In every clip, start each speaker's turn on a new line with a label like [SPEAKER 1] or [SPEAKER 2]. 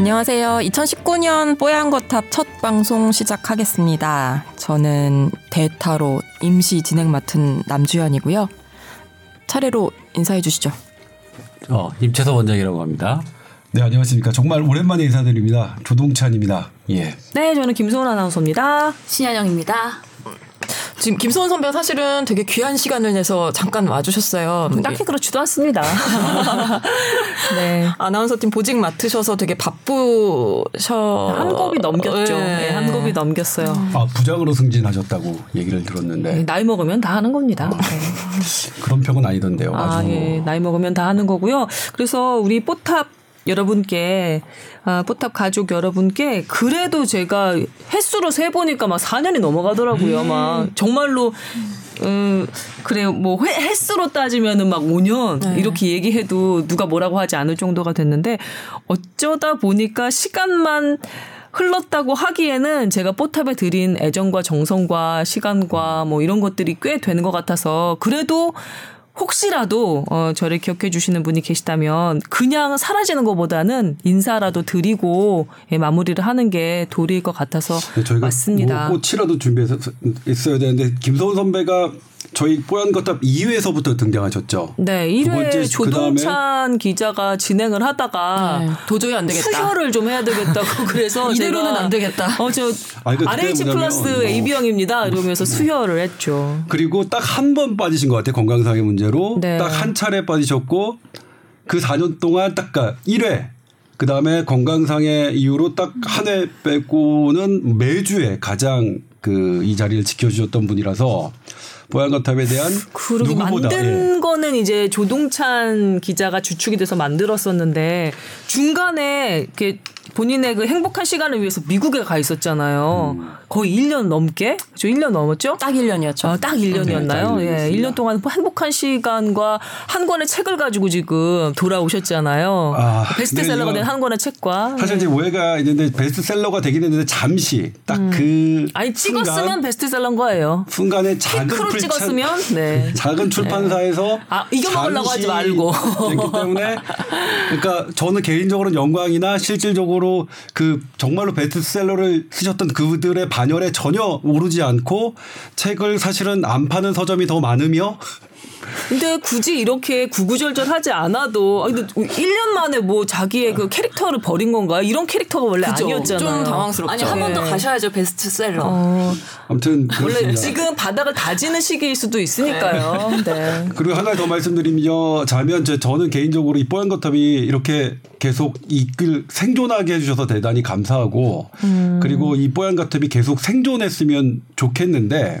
[SPEAKER 1] 안녕하세요. 2019년 뽀얀 거탑 첫 방송 시작하겠습니다. 저는 대타로 임시 진행 맡은 남주현이고요. 차례로 인사해 주시죠.
[SPEAKER 2] 어, 임채서 원장이라고 합니다.
[SPEAKER 3] 네, 안녕하십니까. 정말 오랜만에 인사드립니다. 조동찬입니다. 예.
[SPEAKER 4] 네, 저는 김소은 아나운서입니다.
[SPEAKER 5] 신현영입니다.
[SPEAKER 1] 지금 김소원 선배가 사실은 되게 귀한 시간을 내서 잠깐 와주셨어요.
[SPEAKER 4] 딱히 그렇지도 않습니다.
[SPEAKER 1] 네. 아나운서 팀 보직 맡으셔서 되게 바쁘셔.
[SPEAKER 4] 한 곱이 넘겼죠.
[SPEAKER 1] 네.
[SPEAKER 4] 네, 한 곱이 넘겼어요.
[SPEAKER 3] 아, 부장으로 승진하셨다고 얘기를 들었는데.
[SPEAKER 4] 네, 나이 먹으면 다 하는 겁니다. 네.
[SPEAKER 3] 그런 평은 아니던데요.
[SPEAKER 4] 아,
[SPEAKER 3] 아주.
[SPEAKER 4] 예. 나이 먹으면 다 하는 거고요. 그래서 우리 뽀탑 여러분께 아, 뽀탑 가족 여러분께 그래도 제가 횟수로 세 보니까 막 4년이 넘어가더라고요. 막 정말로 음, 그래요. 뭐 회, 횟수로 따지면은 막 5년
[SPEAKER 1] 네.
[SPEAKER 4] 이렇게 얘기해도 누가 뭐라고 하지 않을 정도가 됐는데 어쩌다 보니까 시간만 흘렀다고 하기에는 제가 뽀탑에 드린 애정과 정성과 시간과 뭐 이런 것들이 꽤 되는 것 같아서 그래도 혹시라도 어 저를 기억해 주시는 분이 계시다면 그냥 사라지는 것보다는 인사라도 드리고 예, 마무리를 하는 게 도리일 것 같아서
[SPEAKER 3] 네,
[SPEAKER 4] 맞습니다.
[SPEAKER 3] 뭐 꽃이라도 준비해서 있어야 되는데 김소은 선배가 저희 뽀얀 거탑 2회에서부터 등장하셨죠.
[SPEAKER 4] 네,
[SPEAKER 3] 두
[SPEAKER 4] 1회
[SPEAKER 3] 번째,
[SPEAKER 4] 조동찬 기자가 진행을 하다가
[SPEAKER 1] 네, 도저히 안 되겠다.
[SPEAKER 4] 수혈을 좀 해야 되겠다고 그래서
[SPEAKER 1] 이대로는
[SPEAKER 4] 제가
[SPEAKER 1] 안 되겠다.
[SPEAKER 4] 어, 저
[SPEAKER 3] 아니, 그러니까
[SPEAKER 4] RH 플러스
[SPEAKER 3] 뭐.
[SPEAKER 4] AB형입니다. 이러면서 수혈을 했죠.
[SPEAKER 3] 그리고 딱 한 번 빠지신 것 같아요. 건강상의 문제로.
[SPEAKER 4] 네.
[SPEAKER 3] 딱한 차례 빠지셨고 그 4년 동안 딱 1회 그 다음에 건강상의 이유로 딱한회 빼고는 매주에 가장 그 이 자리를 지켜주셨던 분이라서 보양거탑에 대한
[SPEAKER 4] 그리고
[SPEAKER 3] 누구보다
[SPEAKER 4] 만든
[SPEAKER 3] 예.
[SPEAKER 4] 거는 이제 조동찬 기자가 주축이 돼서 만들었었는데 중간에 이렇게 본인의 그 행복한 시간을 위해서 미국에 가 있었잖아요.
[SPEAKER 3] 음.
[SPEAKER 4] 거의 1년 넘게? 저 1년 넘었죠?
[SPEAKER 1] 딱 1년이었죠.
[SPEAKER 4] 어, 딱 1년이었나요?
[SPEAKER 3] 네, 딱
[SPEAKER 4] 예, 1년 동안 행복한 시간과 한 권의 책을 가지고 지금 돌아오셨잖아요.
[SPEAKER 3] 아,
[SPEAKER 4] 베스트셀러가
[SPEAKER 3] 네,
[SPEAKER 4] 된한 권의 책과.
[SPEAKER 3] 사실 이제 오해가 있는데 베스트셀러가 되긴 했는데 잠시 딱그
[SPEAKER 4] 아니 찍었으면 베스트셀러인 거예요.
[SPEAKER 3] 순간에 작은 풀찬-
[SPEAKER 4] 찍었으면 네.
[SPEAKER 3] 작은 출판사에서
[SPEAKER 4] 아, 이겨 먹으려고
[SPEAKER 3] 잠시
[SPEAKER 4] 하지 말고.
[SPEAKER 3] 됐기 때문에 그러니까 저는 개인적으로 영광이나 실질적으로 그 정말로 베스트셀러를 쓰셨던 그들의 반열에 전혀 오르지 않고 책을 사실은 안 파는 서점이 더 많으며
[SPEAKER 4] 근데 굳이 이렇게 구구절절하지 않아도 아니, 근데 1년 만에 뭐 자기의 그 캐릭터를 버린 건가요? 이런 캐릭터가 원래
[SPEAKER 1] 그죠?
[SPEAKER 4] 아니었잖아요.
[SPEAKER 1] 좀 당황스럽죠.
[SPEAKER 5] 아니 한 번더
[SPEAKER 4] 네.
[SPEAKER 5] 가셔야죠 베스트셀러.
[SPEAKER 4] 어,
[SPEAKER 3] 아무튼
[SPEAKER 4] 원래
[SPEAKER 3] 그렇습니다.
[SPEAKER 4] 지금 바닥을 다지는 시기일 수도 있으니까요. 네.
[SPEAKER 3] 그리고 하나 더 말씀드리면 자면 제- 저는 개인적으로 이 뽀얀 거탑이 이렇게 계속 이끌 생존하게 해주셔서 대단히 감사하고 그리고 이 뽀얀 거탑이 계속 생존했으면 좋겠는데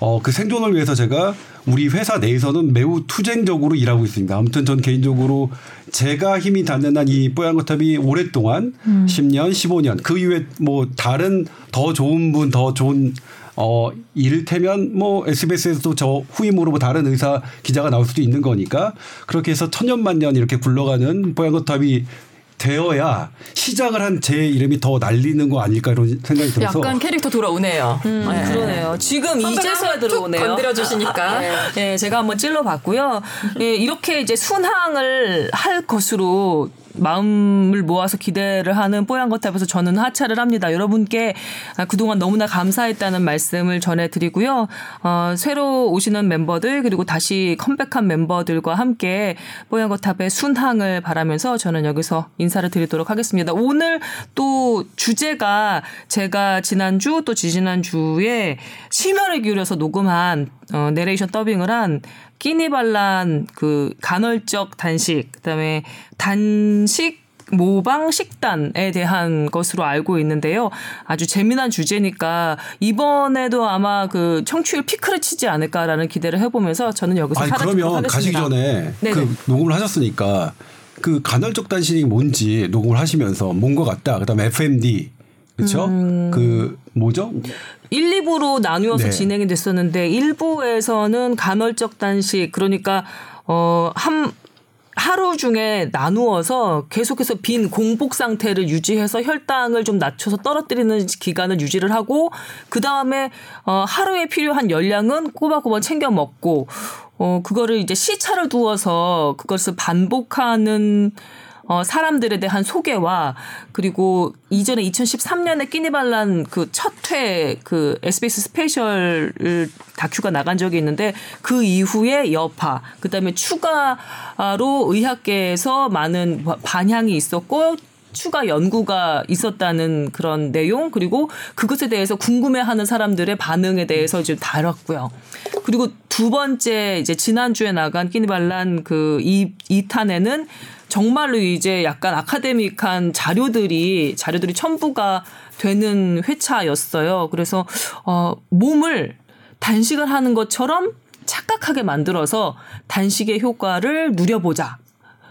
[SPEAKER 3] 어 그 생존을 위해서 제가 우리 회사 내에서는 매우 투쟁적으로 일하고 있습니다. 아무튼 전 개인적으로 제가 힘이 닿는 한 이 뽀얀 거탑이 오랫동안 10년, 15년 그 이후에 뭐 다른 더 좋은 분, 더 좋은 어 이를테면 뭐 SBS에서도 저 후임으로 뭐 다른 의사 기자가 나올 수도 있는 거니까 그렇게 해서 천년만년 이렇게 굴러가는 뽀얀거탑이 되어야 시작을 한 제 이름이 더 날리는 거 아닐까 이런 생각이 들어서
[SPEAKER 1] 약간 캐릭터 돌아오네요.
[SPEAKER 4] 음,
[SPEAKER 1] 네.
[SPEAKER 4] 그러네요. 지금 이제서야 들어오네요.
[SPEAKER 1] 건드려 주시니까.
[SPEAKER 4] 네, 제가 한번 찔러봤고요. 예, 이렇게 이제 순항을 할 것으로 마음을 모아서 기대를 하는 뽀얀 거탑에서 저는 하차를 합니다. 여러분께 아, 그동안 너무나 감사했다는 말씀을 전해드리고요. 어, 새로 오시는 멤버들 그리고 다시 컴백한 멤버들과 함께 뽀얀 거탑의 순항을 바라면서 저는 여기서 인사를 드리도록 하겠습니다. 오늘 또 주제가 제가 지난주 또 지지난주에 심혈을 기울여서 녹음한 어, 내레이션 더빙을 한 끼니발란 그 간헐적 단식 그다음에 단식 모방 식단에 대한 것으로 알고 있는데요. 아주 재미난 주제니까 이번에도 아마 그 청취율 피크를 치지 않을까라는 기대를 해보면서 저는 여기서
[SPEAKER 3] 아니 그러면 가시기
[SPEAKER 4] 하겠습니다.
[SPEAKER 3] 전에
[SPEAKER 4] 네네.
[SPEAKER 3] 그 녹음을 하셨으니까 그 간헐적 단식이 뭔지 녹음을 하시면서 뭔 것 같다. 그다음에 FMD 그렇죠? 그 뭐죠?
[SPEAKER 4] 1, 2부로 나누어서
[SPEAKER 3] 네.
[SPEAKER 4] 진행이 됐었는데 1부에서는 간헐적 단식 그러니까 어한 하루 중에 나누어서 계속해서 빈 공복 상태를 유지해서 혈당을 좀 낮춰서 떨어뜨리는 기간을 유지를 하고 그 다음에 어 하루에 필요한 열량은 꼬박꼬박 챙겨 먹고 어 그거를 이제 시차를 두어서 그것을 반복하는 어, 사람들에 대한 소개와 그리고 이전에 2013년에 끼니 반란 그 첫 회 그 SBS 스페셜 다큐가 나간 적이 있는데 그 이후에 여파 그다음에 추가로 의학계에서 많은 반향이 있었고 추가 연구가 있었다는 그런 내용 그리고 그것에 대해서 궁금해하는 사람들의 반응에 대해서 좀 다뤘고요. 그리고 두 번째 이제 지난주에 나간 끼니발란 그이 2탄에는 정말로 이제 약간 아카데믹한 자료들이 자료들이 첨부가 되는 회차였어요. 그래서 어 몸을 단식을 하는 것처럼 착각하게 만들어서 단식의 효과를 누려보자.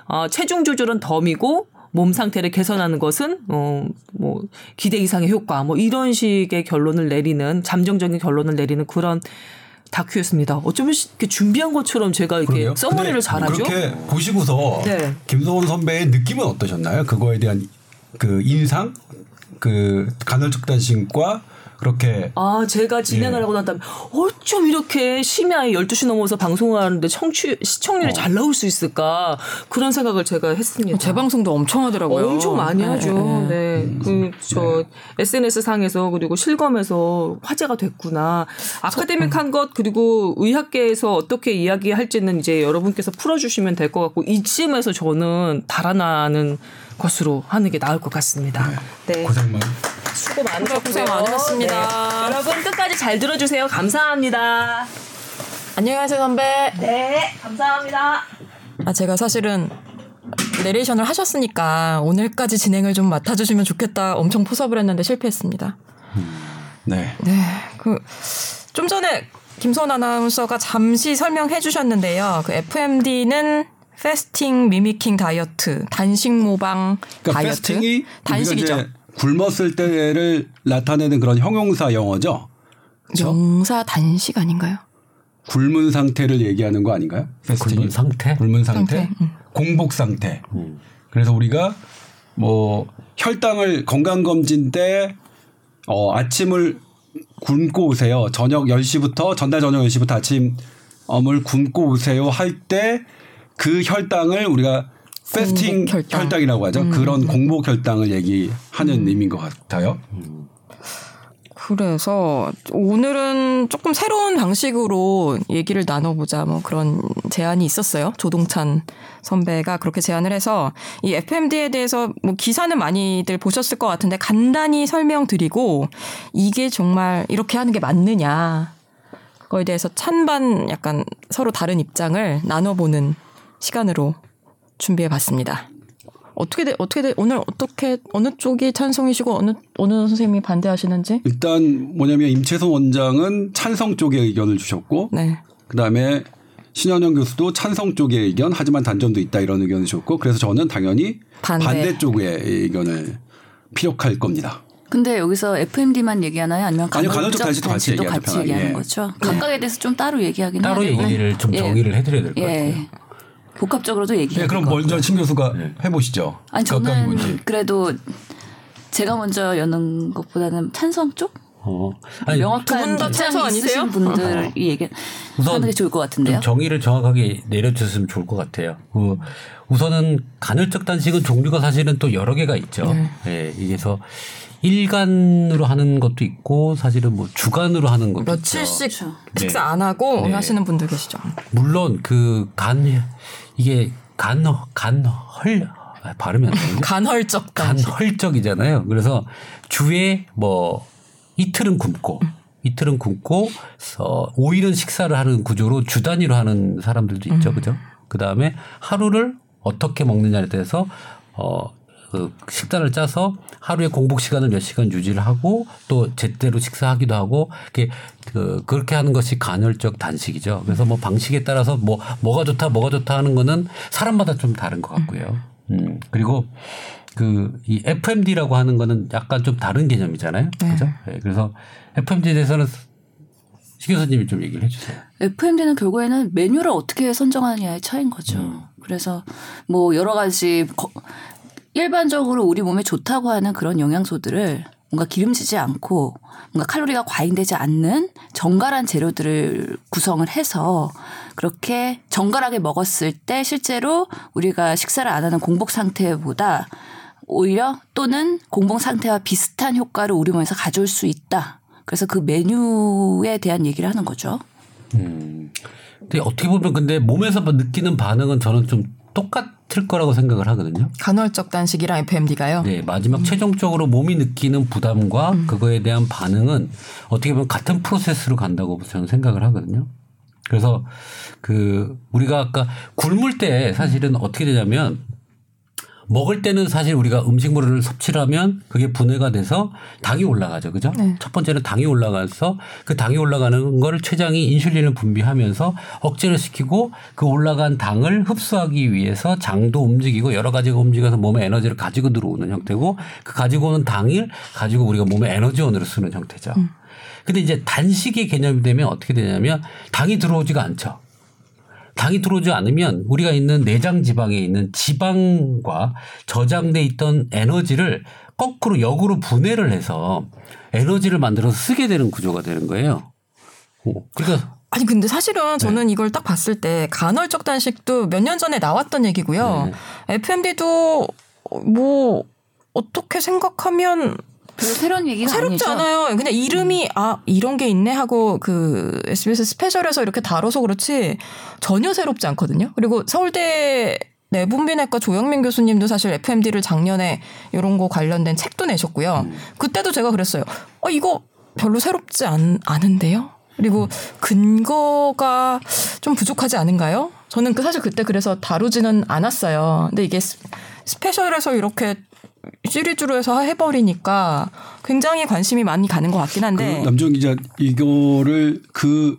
[SPEAKER 4] 어, 체중 조절은 덤이고 몸 상태를 개선하는 것은 어 뭐 기대 이상의 효과 뭐 이런 식의 결론을 내리는 잠정적인 결론을 내리는 그런 다큐였습니다. 어쩌면 이렇게 준비한 것처럼 제가 이렇게. 써머리를 잘하죠.
[SPEAKER 3] 그렇게 보시고서
[SPEAKER 4] 네.
[SPEAKER 3] 김소원 선배의 느낌은 어떠셨나요? 그거에 대한 그 인상, 그 간헐적 단식과 그렇게
[SPEAKER 4] 아, 제가
[SPEAKER 3] 예.
[SPEAKER 4] 진행을 하고 난 다음에 어쩜 이렇게 심야에 12시 넘어서 방송을 하는데 청취, 시청률이
[SPEAKER 3] 어.
[SPEAKER 4] 잘 나올 수 있을까. 그런 생각을 제가 했습니다.
[SPEAKER 1] 재방송도 엄청 하더라고요.
[SPEAKER 4] 엄청 많이
[SPEAKER 1] 네,
[SPEAKER 4] 하죠.
[SPEAKER 1] 네.
[SPEAKER 4] 네. 그, 저, SNS 상에서 그리고 실검에서 화제가 됐구나. 아카데믹한 것, 그리고 의학계에서 어떻게 이야기할지는 이제 여러분께서 풀어주시면 될 것 같고, 이쯤에서 저는 달아나는 것으로 하는 게 나을 것 같습니다. 네.
[SPEAKER 3] 고생만
[SPEAKER 4] 수고 많으셨고요.
[SPEAKER 1] 고생 많으셨습니다.
[SPEAKER 4] 네. 여러분 끝까지 잘 들어주세요. 감사합니다.
[SPEAKER 1] 안녕하세요 선배.
[SPEAKER 4] 네, 감사합니다.
[SPEAKER 1] 아 제가 사실은 내레이션을 하셨으니까 오늘까지 진행을 좀 맡아주시면 좋겠다 엄청 포섭을 했는데 실패했습니다.
[SPEAKER 3] 네.
[SPEAKER 1] 네, 그 좀 전에 김선 아나운서가 잠시 설명해 주셨는데요. 그 FMD는 패스팅 미미킹 다이어트, 단식 모방
[SPEAKER 3] 그러니까
[SPEAKER 1] 다이어트,
[SPEAKER 3] 패스팅이
[SPEAKER 1] 단식이죠.
[SPEAKER 3] 우리가 이제 굶었을 때를 나타내는 그런 형용사 영어죠. 그렇죠?
[SPEAKER 1] 영사 단식 아닌가요?
[SPEAKER 3] 굶은 상태를 얘기하는 거 아닌가요? 패스팅이?
[SPEAKER 2] 굶은 상태?
[SPEAKER 3] 굶은 상태,
[SPEAKER 1] 상태, 음.
[SPEAKER 3] 공복 상태.
[SPEAKER 2] 음.
[SPEAKER 3] 그래서 우리가 뭐 혈당을 건강 검진 때 어, 아침을 굶고 오세요. 저녁 10시부터 전날 저녁 10시부터 아침을 굶고 오세요 할 때 그 혈당을 우리가 패스팅
[SPEAKER 1] 혈당.
[SPEAKER 3] 이라고 하죠. 그런 공복 혈당을 얘기하는 의미인 것 같아요.
[SPEAKER 1] 그래서 오늘은 조금 새로운 방식으로 얘기를 나눠보자 뭐 그런 제안이 있었어요. 조동찬 선배가 그렇게 제안을 해서 이 FMD에 대해서 뭐 기사는 많이들 보셨을 것 같은데 간단히 설명드리고 이게 정말 이렇게 하는 게 맞느냐 그거에 대해서 찬반 약간 서로 다른 입장을 나눠보는 시간으로 준비해 봤습니다. 어떻게 돼, 어떻게 돼, 오늘 어떻게, 어느 쪽이 찬성이시고 어느, 어느 선생님이 반대하시는지?
[SPEAKER 3] 일단 뭐냐면 임채선 원장은 찬성 쪽의 의견을 주셨고
[SPEAKER 1] 네.
[SPEAKER 3] 그 다음에 신현영 교수도 찬성 쪽의 의견 하지만 단점도 있다 이런 의견을 주셨고 그래서 저는 당연히
[SPEAKER 1] 반대.
[SPEAKER 3] 반대, 쪽의 의견을 피력할 겁니다.
[SPEAKER 5] 근데 여기서 FMD만 얘기하나요? 아니면
[SPEAKER 3] 아니요,
[SPEAKER 5] 간헐적
[SPEAKER 3] 간헐적 단식도 같이.
[SPEAKER 5] 얘기하는
[SPEAKER 3] 예.
[SPEAKER 5] 거죠? 각각에 대해서 좀 따로 얘기하긴
[SPEAKER 2] 따로. 얘기를 좀
[SPEAKER 5] 예.
[SPEAKER 2] 정의를 해드려야 될것
[SPEAKER 5] 예.
[SPEAKER 2] 같아요.
[SPEAKER 5] 복합적으로도 얘기해야
[SPEAKER 3] 네, 그럼 먼저. 신 교수가
[SPEAKER 2] 네.
[SPEAKER 3] 해보시죠.
[SPEAKER 5] 아니
[SPEAKER 3] 각각이
[SPEAKER 5] 저는
[SPEAKER 3] 뭔지.
[SPEAKER 5] 그래도 제가 먼저 여는 것보다는 찬성 쪽
[SPEAKER 2] 어. 아니,
[SPEAKER 5] 명확한
[SPEAKER 1] 다 찬성 아니세요?
[SPEAKER 5] 분들이 얘기
[SPEAKER 2] 우선
[SPEAKER 5] 하는 게 좋을 것 같은데요.
[SPEAKER 2] 좀 정의를 정확하게 내려주셨으면 좋을 것 같아요. 그 우선은 간헐적 단식은 종류가 사실은 또 여러 개가 있죠. 예, 이게서 일간으로 하는 것도 있고 사실은 뭐 주간으로 하는 것도
[SPEAKER 1] 며칠씩
[SPEAKER 2] 있죠.
[SPEAKER 1] 식사
[SPEAKER 2] 네.
[SPEAKER 1] 안 하고
[SPEAKER 2] 네.
[SPEAKER 1] 하시는 분들 계시죠.
[SPEAKER 2] 물론 그 간 이게 간간헐 아, 발음이
[SPEAKER 1] 간헐적.
[SPEAKER 2] 간헐적이잖아요. 그래서 주에 뭐 이틀은 굶고 이틀은 굶고 어 5일은 식사를 하는 구조로 주 단위로 하는 사람들도 있죠. 그죠? 그다음에 하루를 어떻게 먹느냐에 대해서 어 그 식단을 짜서 하루에 공복 시간을 몇 시간 유지를 하고 또 제때로 식사하기도 하고 이렇게 그 그렇게 하는 것이 간헐적 단식이죠. 그래서 뭐 방식에 따라서 뭐 뭐가 좋다 뭐가 좋다 하는 거는 사람마다 좀 다른 것 같고요. 음 그리고 그이 FMD라고 하는 거는 약간 좀 다른 개념이잖아요. 그죠? 네, 그래서 FMD에 대해서는 시 교수님이 좀 얘기를 해주세요.
[SPEAKER 5] FMD는 결국에는 메뉴를 어떻게 선정하느냐의 차이인 거죠.
[SPEAKER 2] 음.
[SPEAKER 5] 그래서 뭐 여러 가지 거- 일반적으로 우리 몸에 좋다고 하는 그런 영양소들을 뭔가 기름지지 않고 뭔가 칼로리가 과잉되지 않는 정갈한 재료들을 구성을 해서 그렇게 정갈하게 먹었을 때 실제로 우리가 식사를 안 하는 공복 상태보다 오히려 또는 공복 상태와 비슷한 효과를 우리 몸에서 가져올 수 있다. 그래서 그 메뉴에 대한 얘기를 하는 거죠.
[SPEAKER 2] 근데 어떻게 보면 근데 몸에서 느끼는 반응은 저는 좀 똑같 을 거라고 생각을 하거든요.
[SPEAKER 1] 간헐적 단식이랑 FMD가요.
[SPEAKER 2] 네, 마지막 최종적으로 몸이 느끼는 부담과 그거에 대한 반응은 어떻게 보면 같은 프로세스로 간다고 저는 생각을 하거든요. 그래서 그 우리가 아까 굶을 때 사실은 어떻게 되냐면 먹을 때는 사실 우리가 음식물을 섭취를 하면 그게 분해가 돼서 당이 올라가죠. 그죠? 첫 번째는 당이 올라가서 그 당이 올라가는 걸 췌장이 인슐린을 분비하면서 억제를 시키고 그 올라간 당을 흡수하기 위해서 장도 움직이고 여러 가지가 움직여서 몸에 에너지를 가지고 들어오는 형태고 그 가지고 오는 당을 가지고 우리가 몸에 에너지원으로 쓰는 형태죠. 근데 이제 단식의 개념이 되면 어떻게 되냐면 당이 들어오지가 않죠. 당이 들어오지 않으면 우리가 있는 내장 지방에 있는 지방과 저장돼 있던 에너지를 거꾸로 역으로 분해를 해서 에너지를 만들어서 쓰게 되는 구조가 되는 거예요. 오, 그러니까
[SPEAKER 1] 아니 근데 사실은 저는 이걸 딱 봤을 때 간헐적 단식도 몇 년 전에 나왔던 얘기고요. FMD도 뭐 어떻게 생각하면
[SPEAKER 5] 별로 새로운 얘기가
[SPEAKER 1] 새롭지
[SPEAKER 5] 아니죠.
[SPEAKER 1] 않아요. 그냥 이름이 아 이런 게 있네 하고 그 SBS 스페셜에서 이렇게 다뤄서 그렇지 전혀 새롭지 않거든요. 그리고 서울대 내분비내과 조영민 교수님도 사실 FMD를 작년에 이런 거 관련된 책도 내셨고요. 그때도 제가 그랬어요. 어 이거 별로 새롭지 않, 않은데요. 그리고 근거가 좀 부족하지 않은가요? 저는 그 사실 그때 그래서 다루지는 않았어요. 근데 이게 스- 스페셜에서 이렇게 시리즈로 해서 해버리니까 굉장히 관심이 많이 가는 것 같긴 한데
[SPEAKER 3] 그 남정 기자 이거를 그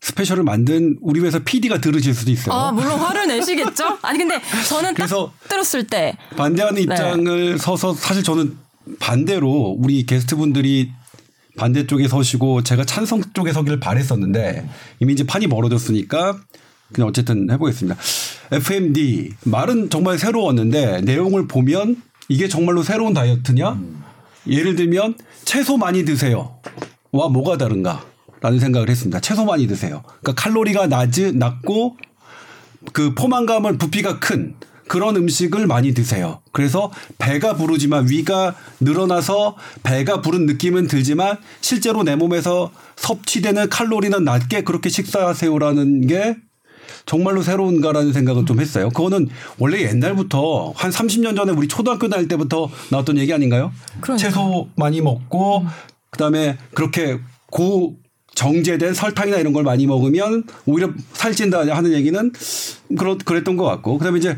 [SPEAKER 3] 스페셜을 만든 우리 회사 PD가 들으실 수도 있어요.
[SPEAKER 1] 아 물론 화를 내시겠죠? 아니 근데 저는
[SPEAKER 3] 그래서
[SPEAKER 1] 딱 들었을 때
[SPEAKER 3] 반대하는
[SPEAKER 1] 네.
[SPEAKER 3] 입장을 서서 사실 저는 반대로 우리 게스트분들이 반대쪽에 서시고 제가 찬성 쪽에 서기를 바랬었는데 이미 이제 판이 멀어졌으니까 그냥 어쨌든 해보겠습니다. FMD 말은 정말 새로웠는데 내용을 보면 이게 정말로 새로운 다이어트냐? 예를 들면 채소 많이 드세요. 와 뭐가 다른가? 라는 생각을 했습니다. 채소 많이 드세요. 그러니까 칼로리가 낮은 낮고 그 포만감을 부피가 큰 그런 음식을 많이 드세요. 그래서 배가 부르지만 위가 늘어나서 배가 부른 느낌은 들지만 실제로 내 몸에서 섭취되는 칼로리는 낮게 그렇게 식사하세요라는 게 정말로 새로운가라는 생각을 좀 했어요. 그거는 원래 옛날부터 한 30년 전에 우리 초등학교 다닐 때부터 나왔던 얘기 아닌가요?
[SPEAKER 1] 그러니까.
[SPEAKER 3] 채소 많이 먹고 그다음에 그렇게 고 정제된 설탕이나 이런 걸 많이 먹으면 오히려 살찐다 하는 얘기는 그렇 그랬던 것 같고 그다음에 이제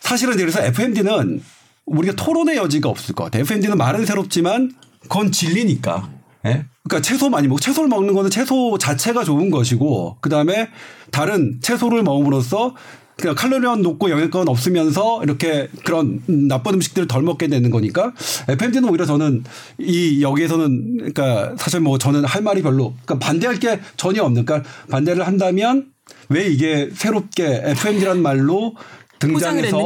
[SPEAKER 3] 사실은 그래서 FMD는 우리가 토론의 여지가 없을 것 같아요. FMD는 말은 새롭지만 그건 진리니까. 예? 그러니까 채소 많이 먹고 채소를 먹는 거는 채소 자체가 좋은 것이고 그다음에 다른 채소를 먹음으로써 그냥 칼로리만 높고 영양가는 없으면서 이렇게 그런 나쁜 음식들을 덜 먹게 되는 거니까 FMD는 오히려 저는 이 여기에서는 그러니까 사실 뭐 저는 할 말이 별로 그러니까 반대할 게 전혀 없는 그러니까 반대를 한다면 왜 이게 새롭게 FMD라는 말로 등장해서?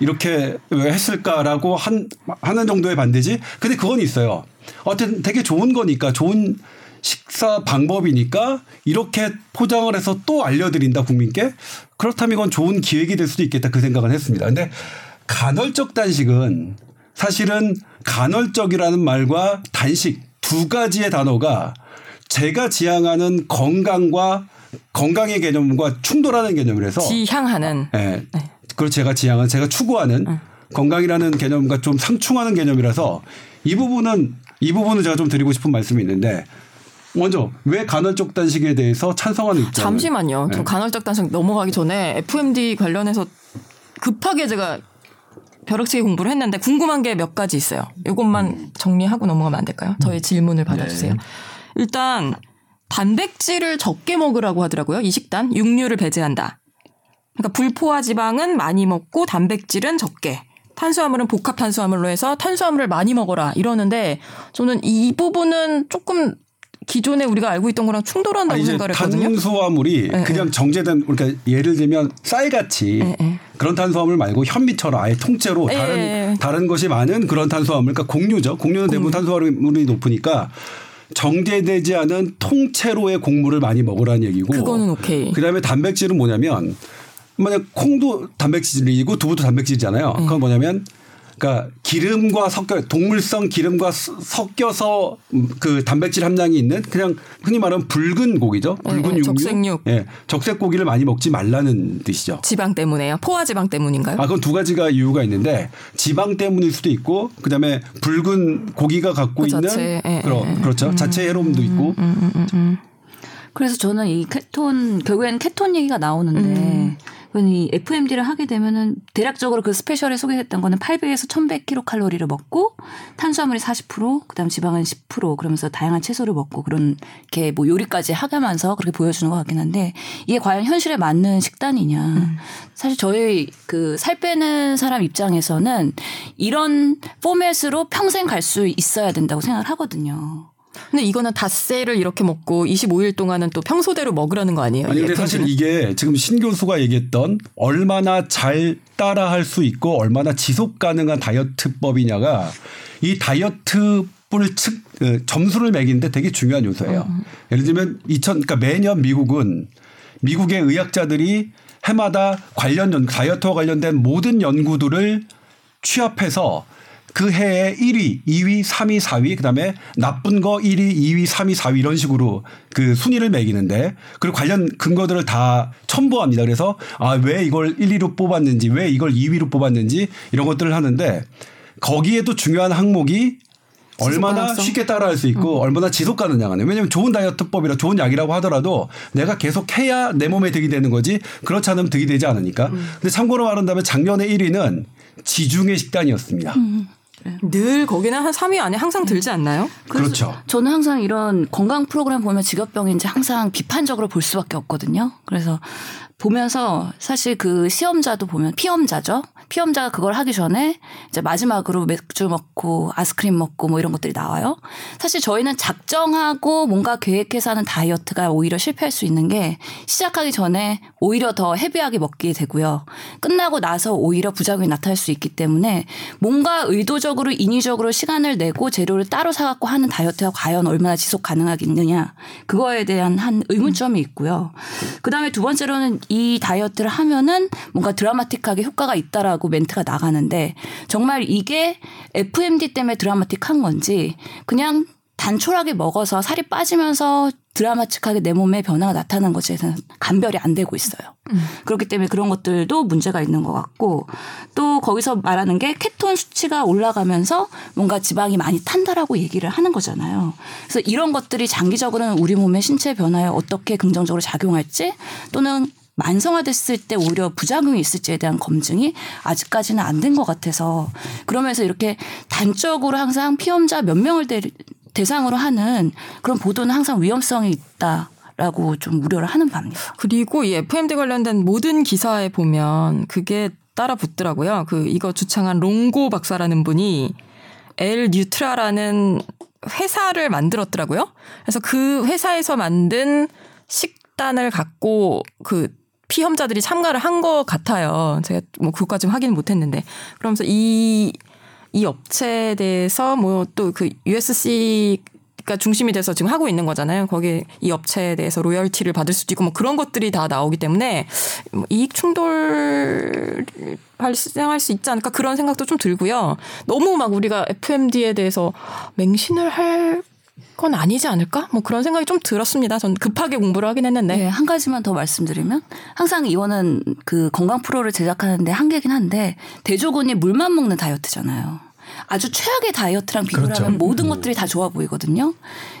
[SPEAKER 3] 이렇게 왜 했을까라고 한 하는 정도의 반대지. 근데 그건 있어요. 어쨌든 되게 좋은 거니까 좋은 식사 방법이니까 이렇게 포장을 해서 또 알려드린다 국민께 그렇다면 이건 좋은 기획이 될 수도 있겠다 그 생각은 했습니다. 근데 간헐적 단식은 사실은 간헐적이라는 말과 단식 두 가지의 단어가 제가 지향하는 건강과 건강의 개념과 충돌하는 개념이라서
[SPEAKER 1] 지향하는
[SPEAKER 3] 예. 그걸 제가 지향한 제가 추구하는 건강이라는 개념과 좀 상충하는 개념이라서 이 부분은 이 부분은 제가 좀 드리고 싶은 말씀이 있는데 먼저 왜 간헐적 단식에 대해서 찬성하는 입장
[SPEAKER 1] 잠시만요. 저
[SPEAKER 3] 네.
[SPEAKER 1] 간헐적 단식 넘어가기 전에 FMD 관련해서 급하게 제가 벼락치기 공부를 했는데 궁금한 게 몇 가지 있어요. 이것만 정리하고 넘어가면 안 될까요? 저의 질문을 받아주세요. 일단 단백질을 적게 먹으라고 하더라고요. 이 식단 육류를 배제한다. 그러니까 불포화 지방은 많이 먹고 단백질은 적게. 탄수화물은 복합 탄수화물로 해서 탄수화물을 많이 먹어라 이러는데 저는 이 부분은 조금 기존에 우리가 알고 있던 거랑 충돌한다고
[SPEAKER 3] 아니, 이제
[SPEAKER 1] 생각을 했거든요.
[SPEAKER 3] 탄수화물이
[SPEAKER 1] 네,
[SPEAKER 3] 그냥 정제된 그러니까 예를 들면 쌀같이
[SPEAKER 1] 네, 네.
[SPEAKER 3] 그런 탄수화물 말고 현미처럼 아예 통째로 다른
[SPEAKER 1] 네, 네.
[SPEAKER 3] 다른 것이 많은 그런 탄수화물 그러니까 공유죠. 공유는 대부분 탄수화물이 높으니까 정제되지 않은 통째로의 곡물을 많이 먹으라는 얘기고.
[SPEAKER 1] 그거는 오케이.
[SPEAKER 3] 그다음에 단백질은 뭐냐면 만약 콩도 단백질이고 두부도 단백질이잖아요.
[SPEAKER 1] 네.
[SPEAKER 3] 그건 뭐냐면 그러니까 기름과 섞여 동물성 기름과 스- 섞여서 그 단백질 함량이 있는 그냥 흔히 말하는 붉은 고기죠. 붉은
[SPEAKER 1] 네,
[SPEAKER 3] 육류.
[SPEAKER 1] 적색육.
[SPEAKER 3] 예. 적색 고기를 많이 먹지 말라는 뜻이죠.
[SPEAKER 1] 지방 때문에요. 포화 지방 때문인가요?
[SPEAKER 3] 아, 그건 두 가지가 이유가 있는데 지방 때문일 수도 있고 그다음에 붉은 고기가 갖고
[SPEAKER 1] 그
[SPEAKER 3] 있는
[SPEAKER 1] 자체, 예,
[SPEAKER 3] 그런
[SPEAKER 1] 예, 예.
[SPEAKER 3] 그렇죠. 자체 해로움도 있고
[SPEAKER 5] 그래서 저는 이 케톤 결국에는 케톤 얘기가 나오는데
[SPEAKER 1] 음.
[SPEAKER 5] 이 FMD를 하게 되면은 대략적으로 그 스페셜에 소개했던 거는 800에서 1100kcal를 먹고 탄수화물이 40% 그다음 지방은 10% 그러면서 다양한 채소를 먹고 그런 게 뭐 요리까지 하면서 그렇게 보여주는 것 같긴 한데 이게 과연 현실에 맞는 식단이냐
[SPEAKER 1] 음.
[SPEAKER 5] 사실 저희 그 살 빼는 사람 입장에서는 이런 포맷으로 평생 갈 수 있어야 된다고 생각을 하거든요.
[SPEAKER 1] 근데 이거는 닷새를 이렇게 먹고 25일 동안은 또 평소대로 먹으라는 거 아니에요?
[SPEAKER 3] 아니 근데
[SPEAKER 1] 이
[SPEAKER 3] 사실? 이게 지금 신 교수가 얘기했던 얼마나 잘 따라할 수 있고 얼마나 지속 가능한 다이어트법이냐가 이 다이어트를 측 어, 점수를 매기는데 되게 중요한 요소예요. 예를 들면 2000 그러니까 매년 미국은 미국의 의학자들이 해마다 관련 연 다이어트와 관련된 모든 연구들을 취합해서 그 해에 1위, 2위, 3위, 4위, 그 다음에 나쁜 거 1위, 2위, 3위, 4위 이런 식으로 그 순위를 매기는데 그리고 관련 근거들을 다 첨부합니다. 그래서 아, 왜 이걸 1, 2로 뽑았는지, 왜 이걸 2위로 뽑았는지 이런 것들을 하는데 거기에도 중요한 항목이 얼마나
[SPEAKER 1] 가능성?
[SPEAKER 3] 쉽게 따라할 수 있고 얼마나 지속 가능하냐. 왜냐하면 좋은 다이어트법이라 좋은 약이라고 하더라도 내가 계속 해야 내 몸에 득이 되는 거지 그렇지 않으면 득이 되지 않으니까. 근데 참고로 말한다면 작년에 1위는 지중해 식단이었습니다.
[SPEAKER 1] 늘 거기는 한 3위 안에 항상 들지 않나요?
[SPEAKER 3] 그렇죠.
[SPEAKER 5] 저는 항상 이런 건강 프로그램 보면 직업병인지 항상 비판적으로 볼 수밖에 없거든요. 그래서 보면서 사실 그 시험자도 보면 피험자죠. 피험자가 그걸 하기 전에 이제 마지막으로 맥주 먹고 아이스크림 먹고 뭐 이런 것들이 나와요. 사실 저희는 작정하고 뭔가 계획해서 하는 다이어트가 오히려 실패할 수 있는 게 시작하기 전에 오히려 더 헤비하게 먹게 되고요. 끝나고 나서 오히려 부작용이 나타날 수 있기 때문에 뭔가 의도적으로 인위적으로 시간을 내고 재료를 따로 사갖고 하는 다이어트가 과연 얼마나 지속 가능하겠느냐 그거에 대한 한 의문점이 있고요. 그 다음에 두 번째로는 이 다이어트를 하면은 뭔가 드라마틱하게 효과가 있다라고 멘트가 나가는데 정말 이게 FMD 때문에 드라마틱한 건지 그냥 단촐하게 먹어서 살이 빠지면서 드라마틱하게 내 몸에 변화가 나타나는 것에 대해서는 감별이 안 되고 있어요. 그렇기 때문에 그런 것들도 문제가 있는 것 같고 또 거기서 말하는 게 케톤 수치가 올라가면서 뭔가 지방이 많이 탄다라고 얘기를 하는 거잖아요. 그래서 이런 것들이 장기적으로는 우리 몸의 신체 변화에 어떻게 긍정적으로 작용할지 또는 만성화됐을 때 오히려 부작용이 있을지에 대한 검증이 아직까지는 안 된 것 같아서 그러면서 이렇게 단적으로 항상 피험자 몇 명을 대, 대상으로 하는 그런 보도는 항상 위험성이 있다 라고 좀 우려를 하는 바입니다.
[SPEAKER 1] 그리고 이 FMD 관련된 모든 기사에 보면 그게 따라 붙더라고요. 그 이거 주창한 롱고 박사라는 분이 엘 뉴트라라는 회사를 만들었더라고요. 그래서 그 회사에서 만든 식단을 갖고 그 피험자들이 참가를 한 것 같아요. 제가 뭐 그것까지 확인 못 했는데 그러면서 이 이 업체에 대해서 뭐 또 그 USC 가 중심이 돼서 지금 하고 있는 거잖아요. 거기 이 업체에 대해서 로열티를 받을 수도 있고 뭐 그런 것들이 다 나오기 때문에 뭐 이익 충돌 발생할 수 있지 않을까 그런 생각도 좀 들고요. 너무 막 우리가 FMD에 대해서 맹신을 할 건 아니지 않을까? 뭐 그런 생각이 좀 들었습니다. 전 급하게 공부를 하긴 했는데.
[SPEAKER 5] 네, 한 가지만 더 말씀드리면 항상 이거는 그 건강 프로를 제작하는데 한계긴 한데 대조군이 물만 먹는 다이어트잖아요. 아주 최악의 다이어트랑 비교를
[SPEAKER 2] 그렇죠.
[SPEAKER 5] 하면 모든 것들이 다 좋아 보이거든요.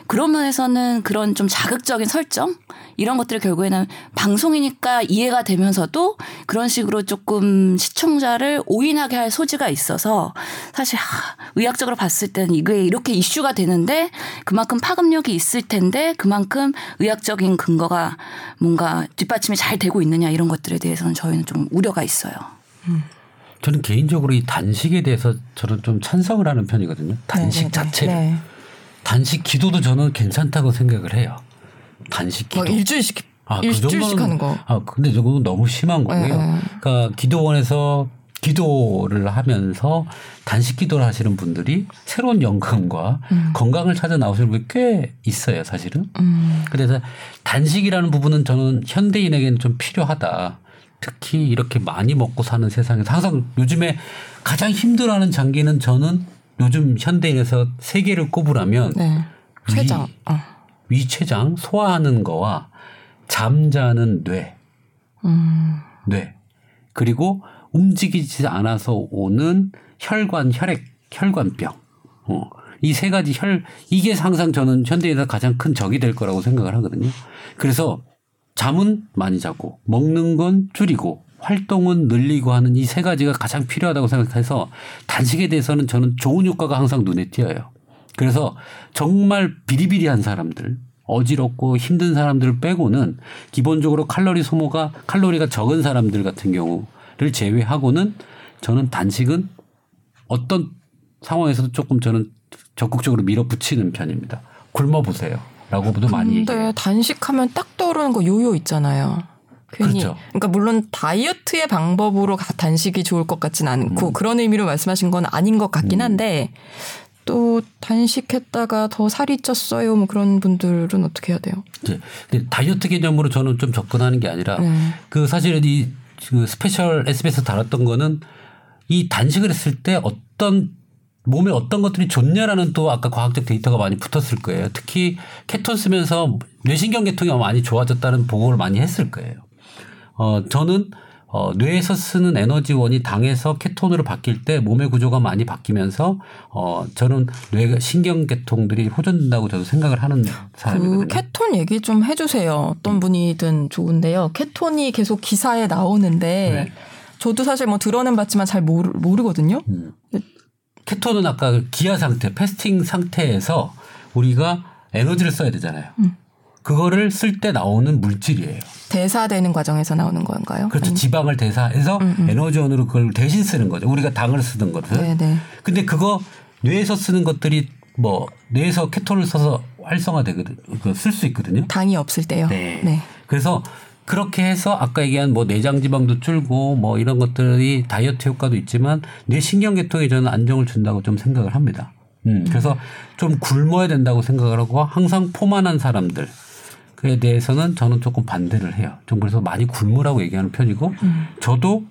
[SPEAKER 5] 그런 면에서는 그런 좀 자극적인 설정 이런 것들이 결국에는 방송이니까 이해가 되면서도 그런 식으로 조금 시청자를 오인하게 할 소지가 있어서 사실 하, 의학적으로 봤을 때는 이게 이렇게 이슈가 되는데 그만큼 파급력이 있을 텐데 그만큼 의학적인 근거가 뭔가 뒷받침이 잘 되고 있느냐 이런 것들에 대해서는 저희는 좀 우려가 있어요.
[SPEAKER 2] 저는 개인적으로 이 단식에 대해서 저는 좀 찬성을 하는 편이거든요. 단식
[SPEAKER 1] 네, 네,
[SPEAKER 2] 자체를.
[SPEAKER 1] 네.
[SPEAKER 2] 단식 기도도 저는 괜찮다고 생각을 해요. 단식 기도.
[SPEAKER 1] 막 일주일씩
[SPEAKER 2] 아, 그
[SPEAKER 1] 일주일씩
[SPEAKER 2] 정도는-
[SPEAKER 1] 하는 거.
[SPEAKER 2] 아, 근데 저거는 너무 심한 거고요.
[SPEAKER 1] 네, 네.
[SPEAKER 2] 그러니까 기도원에서 기도를 하면서 단식 기도를 하시는 분들이 새로운 영감과 건강을 찾아 나오시는 분이 꽤 있어요, 사실은. 그래서 단식이라는 부분은 저는 현대인에게는 좀 필요하다. 특히 이렇게 많이 먹고 사는 세상에서 항상 요즘에 가장 힘들어하는 장기는 저는 요즘 현대인에서 세 개를 꼽으라면
[SPEAKER 1] 네. 췌장.
[SPEAKER 2] 위,
[SPEAKER 1] 어.
[SPEAKER 2] 위췌장 소화하는 거와 잠자는 뇌,
[SPEAKER 1] 음.
[SPEAKER 2] 뇌 그리고 움직이지 않아서 오는 혈관, 혈액, 혈관병. 어. 이 세 가지 혈 이게 항상 저는 현대에서 가장 큰 적이 될 거라고 생각을 하거든요. 그래서 잠은 많이 자고 먹는 건 줄이고 활동은 늘리고 하는 이 세 가지가 가장 필요하다고 생각해서 단식에 대해서는 저는 좋은 효과가 항상 눈에 띄어요. 그래서 정말 비리비리한 사람들, 어지럽고 힘든 사람들을 빼고는 기본적으로 칼로리 소모가 칼로리가 적은 사람들 같은 경우를 제외하고는 저는 단식은 어떤 상황에서도 조금 저는 적극적으로 밀어붙이는 편입니다. 굶어 보세요. 라고도 많이 얘기해요.
[SPEAKER 1] 근데 단식하면 딱 떠오르는 거 요요 있잖아요. 괜히
[SPEAKER 2] 그렇죠.
[SPEAKER 1] 그러니까 물론 다이어트의 방법으로 가- 단식이 좋을 것 같진 않고
[SPEAKER 2] 음.
[SPEAKER 1] 그런 의미로 말씀하신 건 아닌 것 같긴 한데 또 단식했다가 더 살이 쪘어요. 뭐 그런 분들은 어떻게 해야 돼요?
[SPEAKER 2] 근데 다이어트 개념으로 저는 좀 접근하는 게 아니라
[SPEAKER 1] 네.
[SPEAKER 2] 그 사실 이 그 스페셜 SBS 다뤘던 거는 이 단식을 했을 때 어떤 몸에 어떤 것들이 좋냐라는 또 아까 과학적 데이터가 많이 붙었을 거예요. 특히 케톤 쓰면서 뇌신경 계통이 많이 좋아졌다는 보고를 많이 했을 거예요. 어 저는 어 뇌에서 쓰는 에너지원이 당에서 케톤으로 바뀔 때 몸의 구조가 많이 바뀌면서 어 저는 뇌가 신경 계통들이 호전된다고 저도 생각을 하는 사람이거든요.
[SPEAKER 1] 그 케톤 얘기 좀 해주세요. 어떤 분이든 좋은데요. 케톤이 계속 기사에 나오는데
[SPEAKER 2] 네.
[SPEAKER 1] 저도 사실 뭐 들어는 봤지만 잘 모르, 모르거든요.
[SPEAKER 2] 케톤은 아까 그 기아 상태, 패스팅 상태에서 우리가 에너지를 써야 되잖아요. 그거를 쓸 때 나오는 물질이에요.
[SPEAKER 1] 대사되는 과정에서 나오는 건가요?
[SPEAKER 2] 그렇죠.
[SPEAKER 1] 아니면-
[SPEAKER 2] 지방을 대사해서 에너지원으로 그걸 대신 쓰는 거죠. 우리가 당을 쓰던 것을.
[SPEAKER 1] 네네.
[SPEAKER 2] 근데 그거 뇌에서 쓰는 것들이 뭐 뇌에서 케톤을 써서 활성화되거든. 쓸 수 있거든요.
[SPEAKER 1] 당이 없을 때요.
[SPEAKER 2] 네. 그래서 그렇게 해서 아까 얘기한 뭐 내장 지방도 줄고 뭐 이런 것들이 다이어트 효과도 있지만 뇌 신경계통에 저는 안정을 준다고 좀 생각을 합니다. 음, 그래서 좀 굶어야 된다고 생각을 하고 항상 포만한 사람들. 그에 대해서는 저는 조금 반대를 해요. 좀 그래서 많이 굶으라고 얘기하는 편이고 저도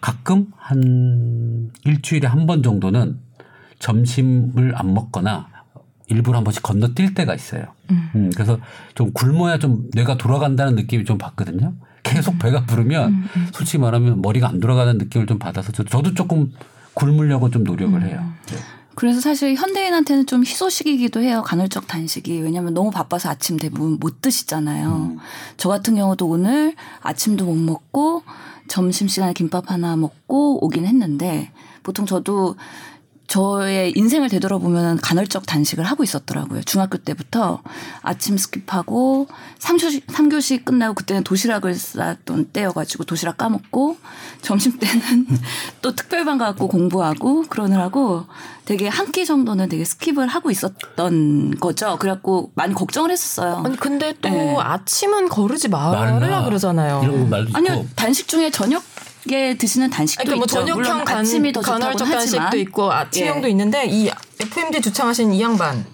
[SPEAKER 2] 가끔 한 일주일에 한 번 정도는 점심을 안 먹거나 일부러 한 번씩 건너뛸 때가 있어요. 음, 그래서 좀 굶어야 좀 뇌가 돌아간다는 느낌이 좀 받거든요. 계속 배가 부르면 솔직히 말하면 머리가 안 돌아가는 느낌을 좀 받아서 저- 저도 조금 굶으려고 좀 노력을 해요. 네.
[SPEAKER 5] 그래서 사실 현대인한테는 좀 희소식이기도 해요. 간헐적 단식이. 왜냐하면 너무 바빠서 아침 대부분 못 드시잖아요. 저 같은 경우도 오늘 아침도 못 먹고 점심시간에 김밥 하나 먹고 오긴 했는데 보통 저도 저의 인생을 되돌아보면 간헐적 단식을 하고 있었더라고요. 중학교 때부터 아침 skip하고 3교시, 3교시 끝나고 그때는 도시락을 쌌던 때여가지고 도시락 까먹고 점심 때는 또 특별반 가고 공부하고 그러느라고 되게 한 끼 정도는 되게 skip을 하고 있었던 거죠. 그래갖고 많이 걱정을 했었어요.
[SPEAKER 1] 아니 근데 또
[SPEAKER 5] 네.
[SPEAKER 1] 아침은 거르지 말라. 그러잖아요.
[SPEAKER 2] 이런 거 말도
[SPEAKER 5] 아니요
[SPEAKER 2] 있고
[SPEAKER 5] 단식 중에 저녁 에 드시는 단식도
[SPEAKER 1] 그러니까 뭐
[SPEAKER 5] 있죠.
[SPEAKER 1] 저녁형 간,
[SPEAKER 5] 아침이 더
[SPEAKER 1] 간헐적
[SPEAKER 5] 좋다고 하지만
[SPEAKER 1] 단식도 있고 아침형도
[SPEAKER 5] 예.
[SPEAKER 1] 있는데 이 FMD 주창하신 이 양반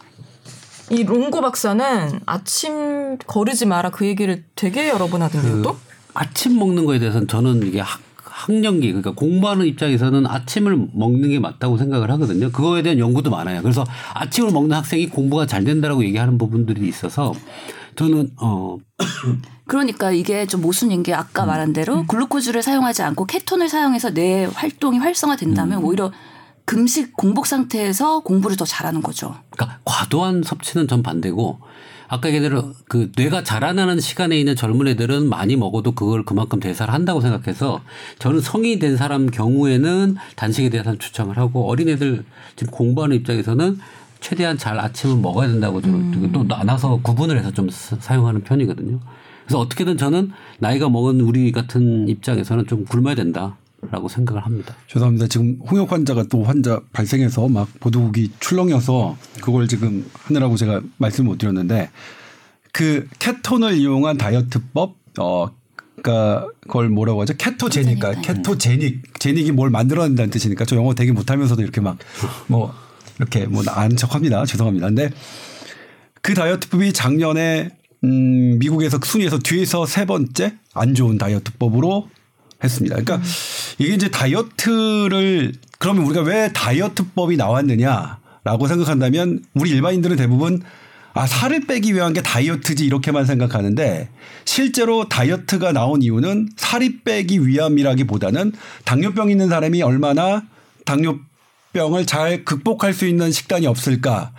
[SPEAKER 1] 이 롱고 박사는 아침 거르지 마라 그 얘기를 되게 여러 번 하던데요
[SPEAKER 2] 그
[SPEAKER 1] 또?
[SPEAKER 2] 아침 먹는 거에 대해서는 저는 이게 학, 학령기 그러니까 공부하는 입장에서는 아침을 먹는 게 맞다고 생각을 하거든요. 그거에 대한 연구도 많아요. 그래서 아침을 먹는 학생이 공부가 잘 된다라고 얘기하는 부분들이 있어서 저는 어
[SPEAKER 5] 그러니까 이게 좀 모순인 게
[SPEAKER 2] 음.
[SPEAKER 5] 아까 말한 대로 글루코즈를 사용하지 않고 케톤을 사용해서 뇌 활동이 활성화된다면
[SPEAKER 2] 음.
[SPEAKER 5] 오히려 금식 공복 상태에서 공부를 더 잘하는 거죠.
[SPEAKER 2] 그러니까 과도한 섭취는 전 반대고 아까 얘기대로 그 뇌가 자라나는 시간에 있는 젊은 애들은 많이 먹어도 그걸 그만큼 대사를 한다고 생각해서 저는 성인이 된 사람 경우에는 단식에 대해서는 추천을 하고 어린애들 지금 공부하는 입장에서는 최대한 잘 아침을 먹어야 된다고 저는 또 나눠서 구분을 해서 좀 사- 사용하는 편이거든요. 그래서 어떻게든 저는 나이가 먹은 우리 같은 입장에서는 좀 굶어야 된다 라고 생각을 합니다.
[SPEAKER 3] 죄송합니다. 지금 홍역 환자가 또 환자 발생해서 막 보도국이 출렁여서 그걸 지금 하느라고 제가 말씀 못 드렸는데 그 케톤을 이용한 다이어트법 어 그러니까 그걸 뭐라고 하죠? 케토제니까 케토제닉 제닉이 뭘 만들어낸다는 뜻이니까 저 영어 되게 못하면서도 이렇게 막뭐 이렇게 뭐 아는 척합니다. 죄송합니다. 근데 그 다이어트법이 작년에 음 미국에서 순위에서 뒤에서 세 번째 안 좋은 다이어트법으로 했습니다. 그러니까 이게 이제 다이어트를 그러면 우리가 왜 다이어트법이 나왔느냐라고 생각한다면 우리 일반인들은 대부분 아 살을 빼기 위한 게 다이어트지 이렇게만 생각하는데 실제로 다이어트가 나온 이유는 살이 빼기 위함이라기보다는 당뇨병 있는 사람이 얼마나 당뇨 병을 잘 극복할 수 있는 식단이 없을까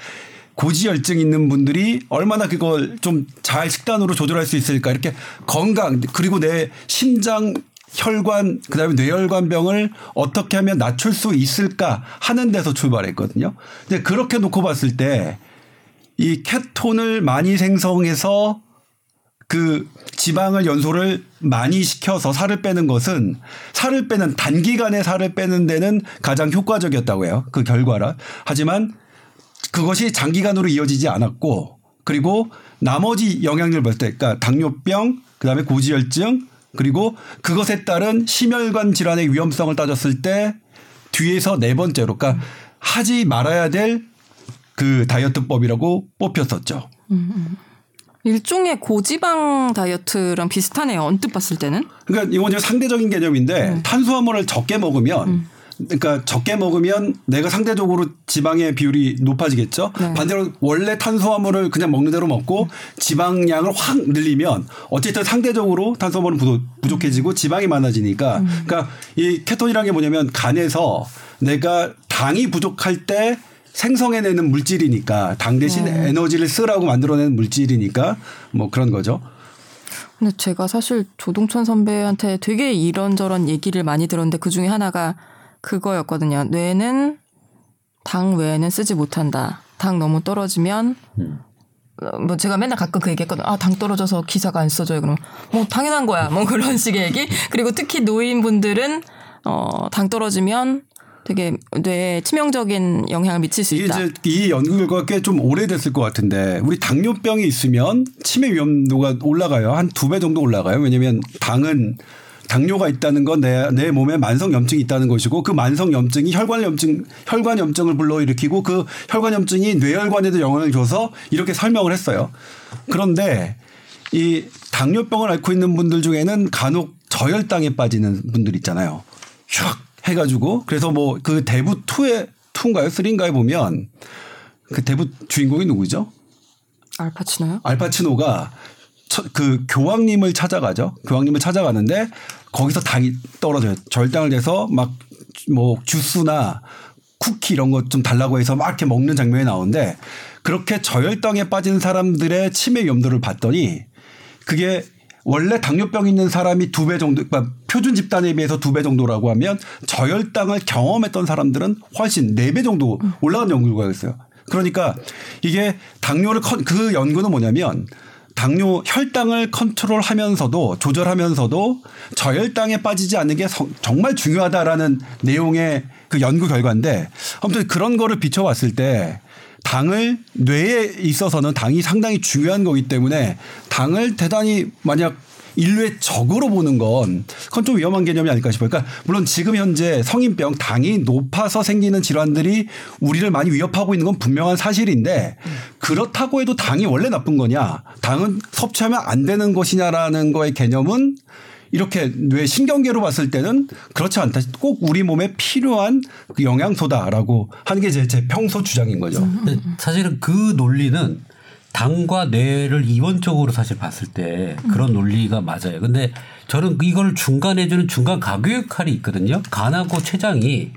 [SPEAKER 3] 고지혈증 있는 분들이 얼마나 그걸 좀 잘 식단으로 조절할 수 있을까 이렇게 건강 그리고 내 심장 혈관 그다음에 뇌혈관병을 어떻게 하면 낮출 수 있을까 하는 데서 출발했거든요. 근데 그렇게 놓고 봤을 때 이 케톤을 많이 생성해서 그 지방을 연소를 많이 시켜서 살을 빼는 것은 살을 빼는 단기간에 살을 빼는 데는 가장 효과적이었다고 해요. 그 결과라. 하지만 그것이 장기간으로 이어지지 않았고 그리고 나머지 영향을 볼 때, 그러니까 당뇨병, 그다음에 고지혈증, 그리고 그것에 따른 심혈관 질환의 위험성을 따졌을 때 뒤에서 네 번째로, 그러니까 하지 말아야 될 그 다이어트법이라고 뽑혔었죠.
[SPEAKER 1] 일종의 고지방 다이어트랑 비슷하네요. 언뜻 봤을 때는.
[SPEAKER 3] 그러니까 이건 이제 상대적인 개념인데
[SPEAKER 1] 음.
[SPEAKER 3] 탄수화물을 적게 먹으면 그러니까 적게 먹으면 내가 상대적으로 지방의 비율이 높아지겠죠.
[SPEAKER 1] 네.
[SPEAKER 3] 반대로 원래 탄수화물을 그냥 먹는 대로 먹고 지방량을 확 늘리면 어쨌든 상대적으로 탄수화물은 부족- 부족해지고 지방이 많아지니까
[SPEAKER 1] 음.
[SPEAKER 3] 그러니까 이 케톤이라는 게 뭐냐면 간에서 내가 당이 부족할 때 생성해내는 물질이니까 당 대신
[SPEAKER 1] 네.
[SPEAKER 3] 에너지를 쓰라고 만들어내는 물질이니까 뭐 그런 거죠.
[SPEAKER 1] 근데 제가 사실 조동천 선배한테 되게 이런저런 얘기를 많이 들었는데 그 중에 하나가 그거였거든요. 뇌는 당 외에는 쓰지 못한다. 당 너무 떨어지면 어, 뭐 제가 맨날 가끔 그 얘기했거든요. 아, 당 떨어져서 기사가 안 써져요. 그러면 뭐 당연한 거야. 뭐 그런 식의 얘기. 그리고 특히 노인분들은 어, 당 떨어지면 되게 뇌에 치명적인 영향을 미칠 수 있다.
[SPEAKER 3] 이제 이 연구 결과가 꽤 좀 오래됐을 것 같은데 우리 당뇨병이 있으면 치매 위험도가 올라가요. 한 두 배 정도 올라가요. 왜냐하면 당은 당뇨가 있다는 건 내 내 몸에 만성 염증이 있다는 것이고 그 만성 염증이 혈관 염증 혈관 염증을 불러일으키고 그 혈관 염증이 뇌혈관에도 영향을 줘서 이렇게 설명을 했어요. 그런데 이 당뇨병을 앓고 있는 분들 중에는 간혹 저혈당에 빠지는 분들 있잖아요. 슉 해가지고 그래서 뭐 그 대부 2에 2인가요? 3인가에 보면 그 대부 주인공이 누구죠?
[SPEAKER 1] 알파치노요?
[SPEAKER 3] 알파치노가 처- 그 교황님을 찾아가죠. 교황님을 찾아가는데 거기서 당이 떨어져요. 절당을 돼서 막 뭐 주스나 쿠키 이런 것 좀 달라고 해서 막 이렇게 먹는 장면이 나오는데 그렇게 저혈당에 빠진 사람들의 치매 위험도를 봤더니 그게 원래 당뇨병 있는 사람이 두 배 정도, 그러니까 표준 집단에 비해서 두 배 정도라고 하면 저혈당을 경험했던 사람들은 훨씬 네 배 정도 올라간 연구가 있어요. 그러니까 이게 당뇨를 컨, 그 연구는 뭐냐면 당뇨 혈당을 컨트롤하면서도 조절하면서도 저혈당에 빠지지 않는 게 성- 정말 중요하다라는 내용의 그 연구 결과인데 아무튼 그런 거를 비춰봤을 때 당을 뇌에 있어서는 당이 상당히 중요한 거기 때문에 당을 대단히 만약 인류의 적으로 보는 건 그건 좀 위험한 개념이 아닐까 싶어요. 그러니까 물론 지금 현재 성인병 당이 높아서 생기는 질환들이 우리를 많이 위협하고 있는 건 분명한 사실인데 그렇다고 해도 당이 원래 나쁜 거냐? 당은 섭취하면 안 되는 것이냐라는 거의 개념은 이렇게 뇌 신경계로 봤을 때는 그렇지 않다. 꼭 우리 몸에 필요한 그 영양소다라고 하는 게 제 제 평소 주장인 거죠.
[SPEAKER 2] 근데 사실은 그 논리는 당과 뇌를 이원적으로 사실 봤을 때 그런 논리가 맞아요. 근데 저는 이걸 중간에 주는 중간 가교 역할이 있거든요. 간하고 췌장이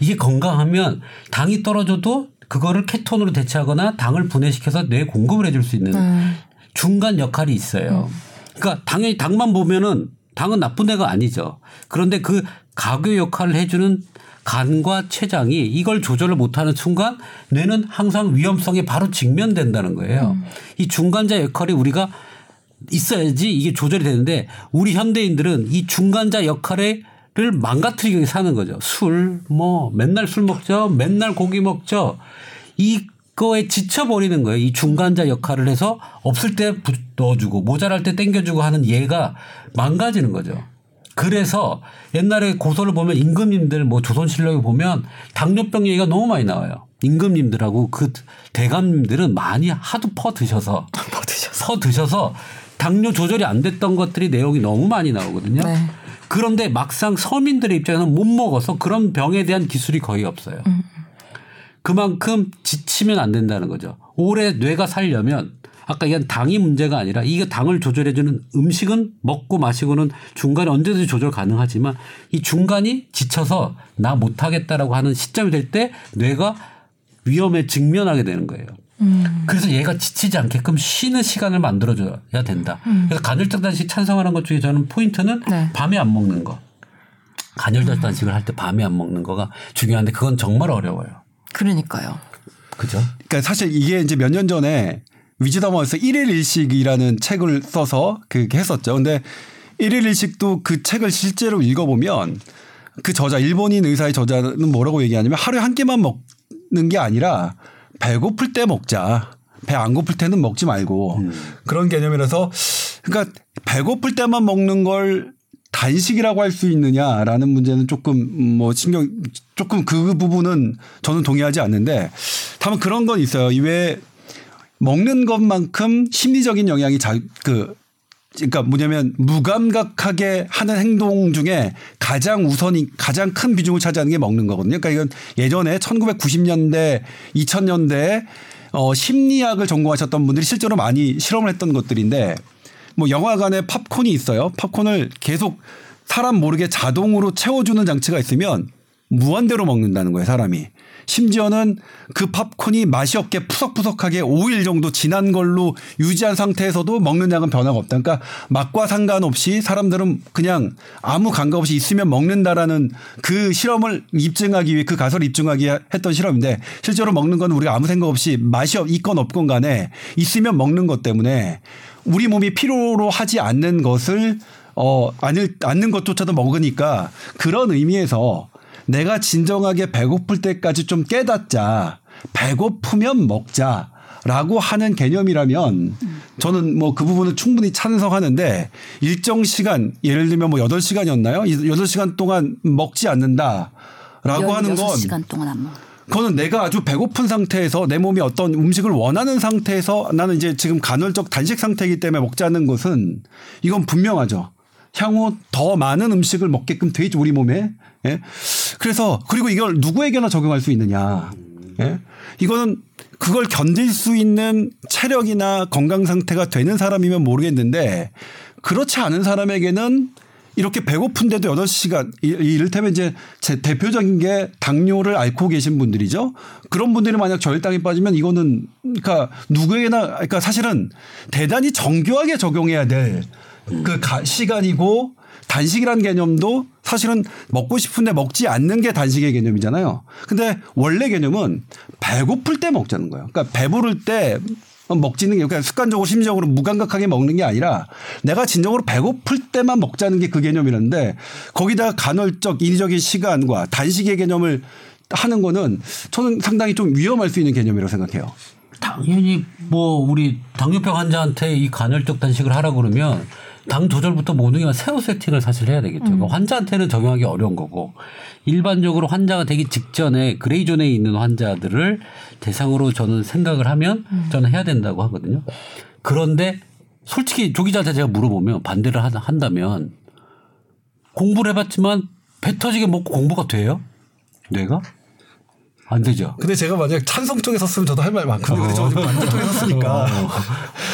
[SPEAKER 2] 이게 건강하면 당이 떨어져도 그거를 케톤으로 대체하거나 당을 분해시켜서 뇌에 공급을 해줄 수 있는 중간 역할이 있어요. 그러니까 당연히 당만 보면은 당은 나쁜 애가 아니죠. 그런데 그 가교 역할을 해주는 간과 췌장이 이걸 조절을 못하는 순간 뇌는 항상 위험성에 바로 직면된다는 거예요. 이 중간자 역할이 우리가 있어야지 이게 조절이 되는데 우리 현대인들은 이 중간자 역할을 망가뜨리게 사는 거죠. 술, 뭐 맨날 술 먹죠. 맨날 고기 먹죠. 이 거에 지쳐버리는 거예요. 이 중간자 역할을 해서 없을 때 부- 넣어주고 모자랄 때 땡겨주고 하는 얘가 망가지는 거죠. 그래서 옛날에 고소를 보면 임금님들 뭐 조선실록에 보면 당뇨병 얘기가 너무 많이 나와요. 임금님들하고 그 대감님들은 많이 하도 퍼 드셔서
[SPEAKER 1] 뭐 드셔서.
[SPEAKER 2] 퍼 드셔서 당뇨 조절이 안 됐던 것들이 내용이 너무 많이 나오거든요.
[SPEAKER 1] 네.
[SPEAKER 2] 그런데 막상 서민들의 입장에서는 못 먹어서 그런 병에 대한 기술이 거의 없어요. 그만큼 지치면 안 된다는 거죠. 오래 뇌가 살려면 아까 이건 당이 문제가 아니라 이게 당을 조절해주는 음식은 먹고 마시고는 중간에 언제든지 조절 가능하지만 이 중간이 지쳐서 나 못하겠다라고 하는 시점이 될 때 뇌가 위험에 직면하게 되는 거예요. 그래서 얘가 지치지 않게끔 쉬는 시간을 만들어줘야 된다. 그래서 간헐적 단식 찬성하는 것 중에 저는 포인트는
[SPEAKER 1] 네.
[SPEAKER 2] 밤에 안 먹는 거. 간헐적 단식을 할 때 밤에 안 먹는 거가 중요한데 그건 정말 어려워요.
[SPEAKER 1] 그러니까요.
[SPEAKER 2] 그죠?
[SPEAKER 3] 그러니까 사실 이게 이제 몇 년 전에 위즈덤어에서 일일 일식이라는 책을 써서 그렇게 했었죠. 근데 일일 일식도 그 책을 실제로 읽어보면 그 저자 일본인 의사의 저자는 뭐라고 얘기하냐면 하루에 한 끼만 먹는 게 아니라 배고플 때 먹자. 배 안 고플 때는 먹지 말고 그런 개념이라서 그러니까 배고플 때만 먹는 걸 단식이라고 할 수 있느냐라는 문제는 조금 뭐 신경 조금 그 부분은 저는 동의하지 않는데 다만 그런 건 있어요. 이외에 먹는 것만큼 심리적인 영향이 자, 그 그러니까 뭐냐면 무감각하게 하는 행동 중에 가장 우선이 가장 큰 비중을 차지하는 게 먹는 거거든요. 그러니까 이건 예전에 1990년대, 2000년대 어 심리학을 전공하셨던 분들이 실제로 많이 실험을 했던 것들인데 뭐 영화관에 팝콘이 있어요. 팝콘을 계속 사람 모르게 자동으로 채워주는 장치가 있으면 무한대로 먹는다는 거예요, 사람이. 심지어는 그 팝콘이 맛이 없게 푸석푸석하게 5일 정도 지난 걸로 유지한 상태에서도 먹는 양은 변화가 없다. 그러니까 맛과 상관없이 사람들은 그냥 아무 감각 없이 있으면 먹는다라는 그 실험을 입증하기 위해 그 가설을 입증하기 했던 실험인데 실제로 먹는 건 우리가 아무 생각 없이 맛이 없- 있건 없건 간에 있으면 먹는 것 때문에 우리 몸이 필요로 하지 않는 것을 어, 않을, 않는 것조차도 먹으니까 그런 의미에서 내가 진정하게 배고플 때까지 좀 깨닫자. 배고프면 먹자. 라고 하는 개념이라면 저는 뭐 그 부분은 충분히 찬성하는데 일정 시간 예를 들면 뭐 8시간이었나요? 8시간 동안 먹지 않는다. 라고 하는 건
[SPEAKER 5] 16시간 동안 안 먹어.
[SPEAKER 3] 그거는 내가 아주 배고픈 상태에서 내 몸이 어떤 음식을 원하는 상태에서 나는 이제 지금 간헐적 단식 상태이기 때문에 먹지 않는 것은 이건 분명하죠. 향후 더 많은 음식을 먹게끔 돼 있죠 우리 몸에. 예. 그래서 그리고 이걸 누구에게나 적용할 수 있느냐. 예. 이거는 그걸 견딜 수 있는 체력이나 건강 상태가 되는 사람이면 모르겠는데 그렇지 않은 사람에게는 이렇게 배고픈데도 8시간 이- 이를테면 이제 제 대표적인 게 당뇨를 앓고 계신 분들이죠. 그런 분들이 만약 저혈당에 빠지면 이거는 그러니까 누구에게나 그러니까 사실은 대단히 정교하게 적용해야 될 그 시간이고 단식이라는 개념도 사실은 먹고 싶은데 먹지 않는 게 단식의 개념이잖아요. 근데 원래 개념은 배고플 때 먹자는 거예요. 그러니까 배부를 때 먹지는 게 그러니까 습관적으로 심리적으로 무감각하게 먹는 게 아니라 내가 진정으로 배고플 때만 먹자는 게 그 개념이라는데 거기다가 간헐적 인위적인 시간과 단식의 개념을 하는 거는 저는 상당히 좀 위험할 수 있는 개념이라고 생각해요.
[SPEAKER 2] 당연히 뭐 우리 당뇨병 환자한테 이 간헐적 단식을 하라 그러면 당 조절부터 모든 게 새우 세팅을 사실 해야 되겠죠. 그러니까 환자한테는 적용하기 어려운 거고 일반적으로 환자가 되기 직전에 그레이 존에 있는 환자들을 대상으로 저는 생각을 하면 저는 해야 된다고 하거든요. 그런데 솔직히 조 기자한테 제가 물어보면 반대를 하- 한다면 공부를 해봤지만 배 터지게 먹고 공부가 돼요? 뇌가? 안 되죠.
[SPEAKER 3] 근데 제가 만약 찬성 쪽에 섰으면 저도 할 말 많거든요. 근데 저 지금 반대 쪽에 섰으니까.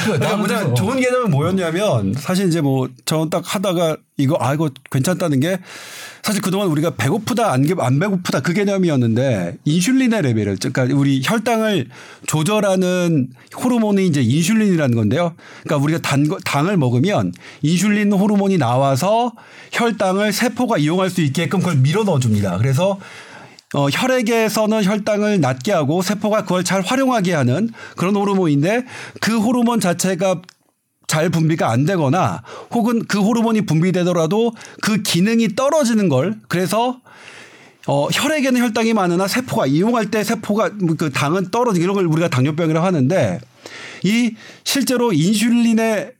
[SPEAKER 3] 그러니까 뭐냐 좋은 개념은 뭐였냐면 사실 이제 뭐저딱 하다가 이거 아 이거 괜찮다는 게 사실 그동안 우리가 배고프다 안, 게- 안 배고프다 그 개념이었는데 인슐린의 레벨을 그러니까 우리 혈당을 조절하는 호르몬이 이제 인슐린이라는 건데요. 그러니까 우리가 단 거- 당을 먹으면 인슐린 호르몬이 나와서 혈당을 세포가 이용할 수 있게끔 그걸 밀어 넣어 줍니다. 그래서 어, 혈액에서는 혈당을 낮게 하고 세포가 그걸 잘 활용하게 하는 그런 호르몬인데 그 호르몬 자체가 잘 분비가 안 되거나 혹은 그 호르몬이 분비되더라도 그 기능이 떨어지는 걸 그래서 어, 혈액에는 혈당이 많으나 세포가 이용할 때 세포가 뭐그 당은 떨어지고 이런 걸 우리가 당뇨병이라고 하는데 이 실제로 인슐린의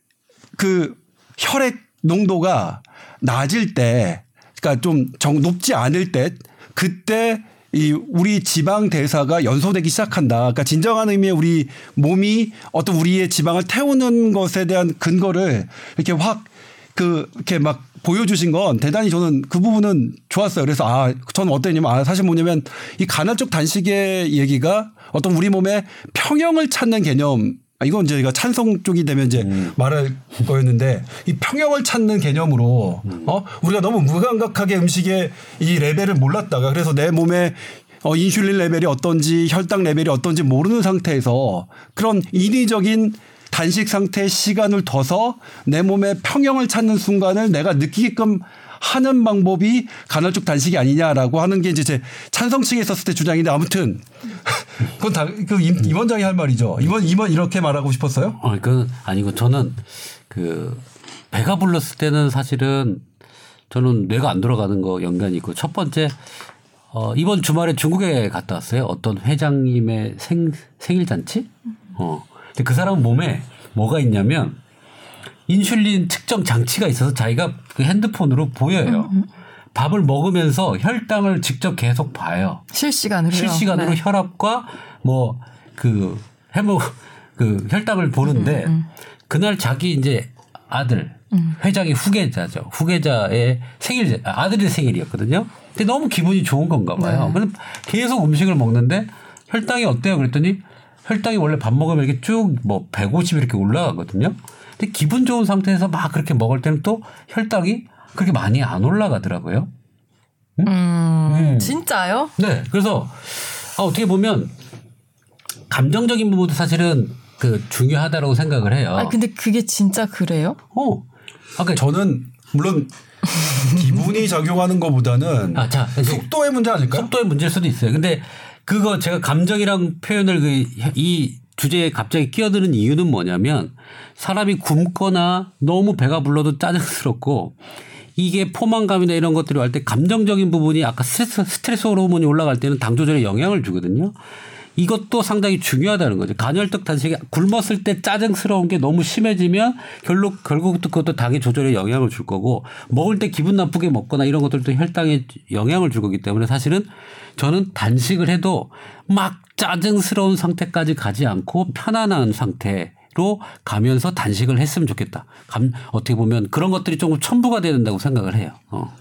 [SPEAKER 3] 그 혈액 농도가 낮을 때 그러니까 좀 정, 높지 않을 때 그때 이 우리 지방 대사가 연소되기 시작한다. 그러니까 진정한 의미의 우리 몸이 어떤 우리의 지방을 태우는 것에 대한 근거를 이렇게 확 그 이렇게 막 보여주신 건 대단히 저는 그 부분은 좋았어요. 그래서 아 저는 어땠냐면 아 사실 뭐냐면 이 간헐적 단식의 얘기가 어떤 우리 몸의 평형을 찾는 개념 아, 이건 이제 저희가 찬성 쪽이 되면 이제 말할 거였는데 이 평형을 찾는 개념으로 어? 우리가 너무 무감각하게 음식의 이 레벨을 몰랐다가 그래서 내 몸에 어 인슐린 레벨이 어떤지 혈당 레벨이 어떤지 모르는 상태에서 그런 인위적인 단식 상태의 시간을 둬서 내 몸의 평형을 찾는 순간을 내가 느끼게끔 하는 방법이 간헐적 단식이 아니냐라고 하는 게 이제 제 찬성 측에 있었을 때 주장인데 아무튼 그건 다 그 임 원장이 할 말이죠. 임원 임원 이렇게 말하고 싶었어요?
[SPEAKER 2] 어, 그 아니고 저는 그 배가 불렀을 때는 사실은 저는 뇌가 안 돌아가는 거 연관이 있고 첫 번째 어, 이번 주말에 중국에 갔다 왔어요. 어떤 회장님의 생, 생일 잔치? 어. 근데 그 사람 몸에 뭐가 있냐면 인슐린 측정 장치가 있어서 자기가 그 핸드폰으로 보여요. 밥을 먹으면서 혈당을 직접 계속 봐요.
[SPEAKER 1] 실시간으로요.
[SPEAKER 2] 실시간으로
[SPEAKER 1] 네.
[SPEAKER 2] 혈압과 뭐 그 해모 그 혈당을 보는데 그날 자기 이제 아들 회장의 후계자죠. 후계자의 생일 아들의 생일이었거든요. 근데 너무 기분이 좋은 건가 봐요. 그래서 계속 음식을 먹는데 혈당이 어때요? 그랬더니 혈당이 원래 밥 먹으면 이렇게 쭉 뭐 150 이렇게 올라가거든요. 근데 기분 좋은 상태에서 막 그렇게 먹을 때는 또 혈당이 그렇게 많이 안 올라가더라고요.
[SPEAKER 1] 음,
[SPEAKER 2] 음.
[SPEAKER 1] 진짜요?
[SPEAKER 2] 네. 그래서 아, 어떻게 보면 감정적인 부분도 사실은 그 중요하다라고 생각을 해요.
[SPEAKER 1] 아 근데 그게 진짜 그래요?
[SPEAKER 2] 어. 아까
[SPEAKER 3] 저는 물론 기분이 작용하는 것보다는
[SPEAKER 2] 아, 자,
[SPEAKER 3] 속도의 문제 아닐까요?
[SPEAKER 2] 속도의 문제일 수도 있어요. 근데 그거 제가 감정이랑 표현을 그 이 주제에 갑자기 끼어드는 이유는 뭐냐면 사람이 굶거나 너무 배가 불러도 짜증스럽고 이게 포만감이나 이런 것들이 할때 감정적인 부분이 아까 스트레스, 스트레스 호르몬이 올라갈 때는 당 조절에 영향을 주거든요. 이것도 상당히 중요하다는 거죠. 간헐적 단식이 굶었을 때 짜증스러운 게 너무 심해지면 결국 결국 또 그것도 당의 조절에 영향을 줄 거고 먹을 때 기분 나쁘게 먹거나 이런 것들도 혈당에 영향을 줄 거기 때문에 사실은 저는 단식을 해도 막 짜증스러운 상태까지 가지 않고 편안한 상태로 가면서 단식을 했으면 좋겠다. 감, 어떻게 보면 그런 것들이 조금 첨부가 돼야 된다고 생각을 해요. 어.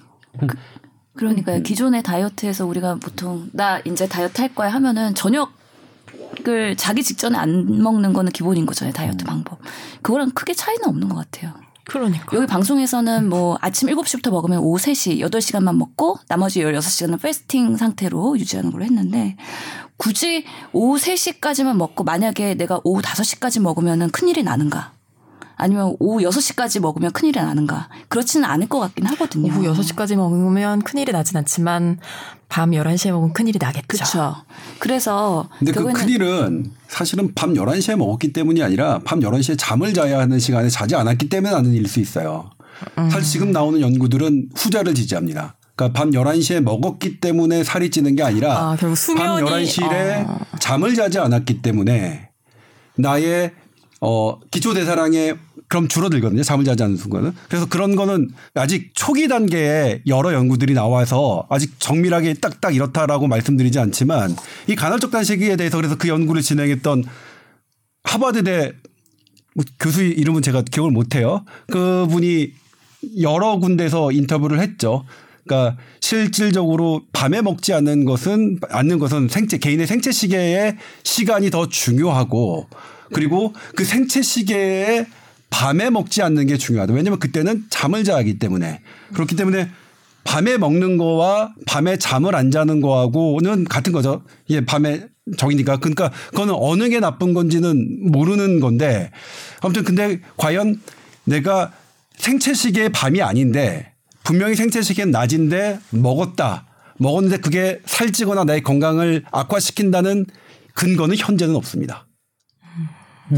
[SPEAKER 5] 그러니까요. 기존의 다이어트에서 우리가 보통 나 이제 다이어트 할 거야 하면은 저녁 을 자기 직전에 안 먹는 거는 기본인 거잖아요. 다이어트 방법. 그거랑 크게 차이는 없는 것 같아요.
[SPEAKER 1] 그러니까.
[SPEAKER 5] 여기 방송에서는 뭐 아침 7시부터 먹으면 오후 3시, 8시간만 먹고 나머지 16시간은 패스팅 상태로 유지하는 걸로 했는데 굳이 오후 3시까지만 먹고 만약에 내가 오후 5시까지 먹으면은 큰일이 나는가? 아니면 오후 6시까지 먹으면 큰일이 나는가? 그렇지는 않을 것 같긴 하거든요.
[SPEAKER 1] 오후 6시까지 먹으면 큰일이 나진 않지만 밤 11시에 먹으면 큰일이 나겠죠.
[SPEAKER 5] 그렇죠. 그래서
[SPEAKER 3] 근데 그 큰일은 사실은 밤 11시에 먹었기 때문이 아니라 밤 11시에 잠을 자야 하는 시간에 자지 않았기 때문에 나는 일 수 있어요. 사실 지금 나오는 연구들은 후자를 지지합니다. 그러니까 밤 11시에 먹었기 때문에 살이 찌는 게 아니라
[SPEAKER 1] 아, 결국 수면이-
[SPEAKER 3] 밤 11시에
[SPEAKER 1] 아.
[SPEAKER 3] 잠을 자지 않았기 때문에 나의 어 기초 대사량에 그럼 줄어들거든요. 잠을 자지 않는 순간은. 그래서 그런 거는 아직 초기 단계에 여러 연구들이 나와서 아직 정밀하게 딱딱 이렇다라고 말씀드리지 않지만 이 간헐적 단식에 대해서 그래서 그 연구를 진행했던 하버드대 뭐 교수 이름은 제가 기억을 못 해요. 그분이 여러 군데서 인터뷰를 했죠. 그러니까 실질적으로 밤에 먹지 않는 것은 않는 것은 생체 개인의 생체 시계의 시간이 더 중요하고 그리고 그 생체 시계에 밤에 먹지 않는 게 중요하다. 왜냐하면 그때는 잠을 자기 때문에 그렇기 때문에 밤에 먹는 거와 밤에 잠을 안 자는 거하고는 같은 거죠. 예, 밤에 적이니까. 그러니까 그거는 어느 게 나쁜 건지는 모르는 건데 아무튼 근데 과연 내가 생체 시계의 밤이 아닌데 분명히 생체 시계는 낮인데 먹었다. 먹었는데 그게 살찌거나 내 건강을 악화시킨다는 근거는 현재는 없습니다.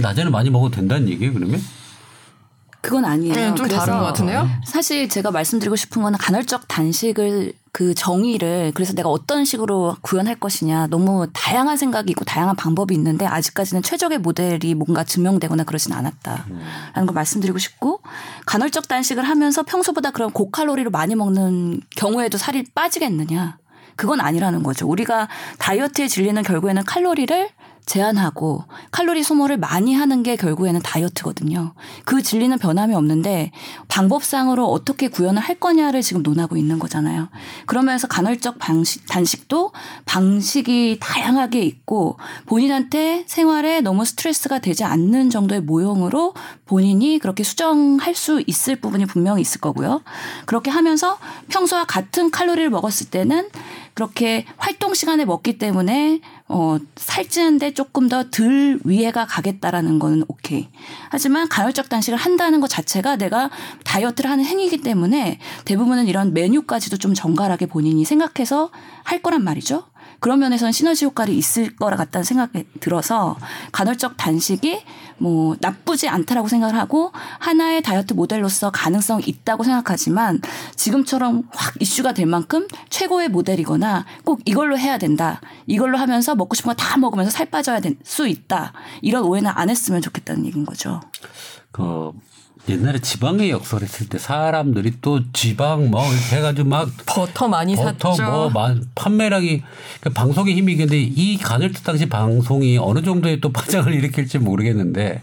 [SPEAKER 2] 낮에는 많이 먹어도 된다는 얘기예요, 그러면?
[SPEAKER 5] 그건 아니에요.
[SPEAKER 1] 네, 좀 다른 것 같은데요?
[SPEAKER 5] 사실 제가 말씀드리고 싶은 거는 간헐적 단식을 그 정의를 그래서 내가 어떤 식으로 구현할 것이냐 너무 다양한 생각이 있고 다양한 방법이 있는데 아직까지는 최적의 모델이 뭔가 증명되거나 그러진 않았다라는 걸 말씀드리고 싶고 간헐적 단식을 하면서 평소보다 그런 고칼로리로 많이 먹는 경우에도 살이 빠지겠느냐 그건 아니라는 거죠. 우리가 다이어트에 질리는 결국에는 칼로리를 제한하고 칼로리 소모를 많이 하는 게 결국에는 다이어트거든요. 그 진리는 변함이 없는데 방법상으로 어떻게 구현을 할 거냐를 지금 논하고 있는 거잖아요. 그러면서 간헐적 방식, 단식도 방식이 다양하게 있고 본인한테 생활에 너무 스트레스가 되지 않는 정도의 모형으로 본인이 그렇게 수정할 수 있을 부분이 분명히 있을 거고요. 그렇게 하면서 평소와 같은 칼로리를 먹었을 때는 그렇게 활동 시간에 먹기 때문에 어 살찌는데 조금 더 덜 위에가 가겠다라는 거는 오케이. 하지만 간헐적 단식을 한다는 것 자체가 내가 다이어트를 하는 행위이기 때문에 대부분은 이런 메뉴까지도 좀 정갈하게 본인이 생각해서 할 거란 말이죠. 그런 면에서는 시너지 효과를 있을 거라 같다는 생각이 들어서 간헐적 단식이 뭐 나쁘지 않다라고 생각을 하고 하나의 다이어트 모델로서 가능성 있다고 생각하지만 지금처럼 확 이슈가 될 만큼 최고의 모델이거나 꼭 이걸로 해야 된다. 이걸로 하면서 먹고 싶은 거 다 먹으면서 살 빠져야 될 수 있다. 이런 오해는 안 했으면 좋겠다는 얘기인 거죠.
[SPEAKER 2] 그 옛날에 지방의 역설했을 때 사람들이 또 지방 뭐 이렇게 해가지고 막
[SPEAKER 1] 버터 많이
[SPEAKER 2] 버터
[SPEAKER 1] 샀죠.
[SPEAKER 2] 뭐 마- 판매량이 그러니까 방송의 힘이 근데 이 간헐적 당시 방송이 어느 정도의 또 파장을 일으킬지 모르겠는데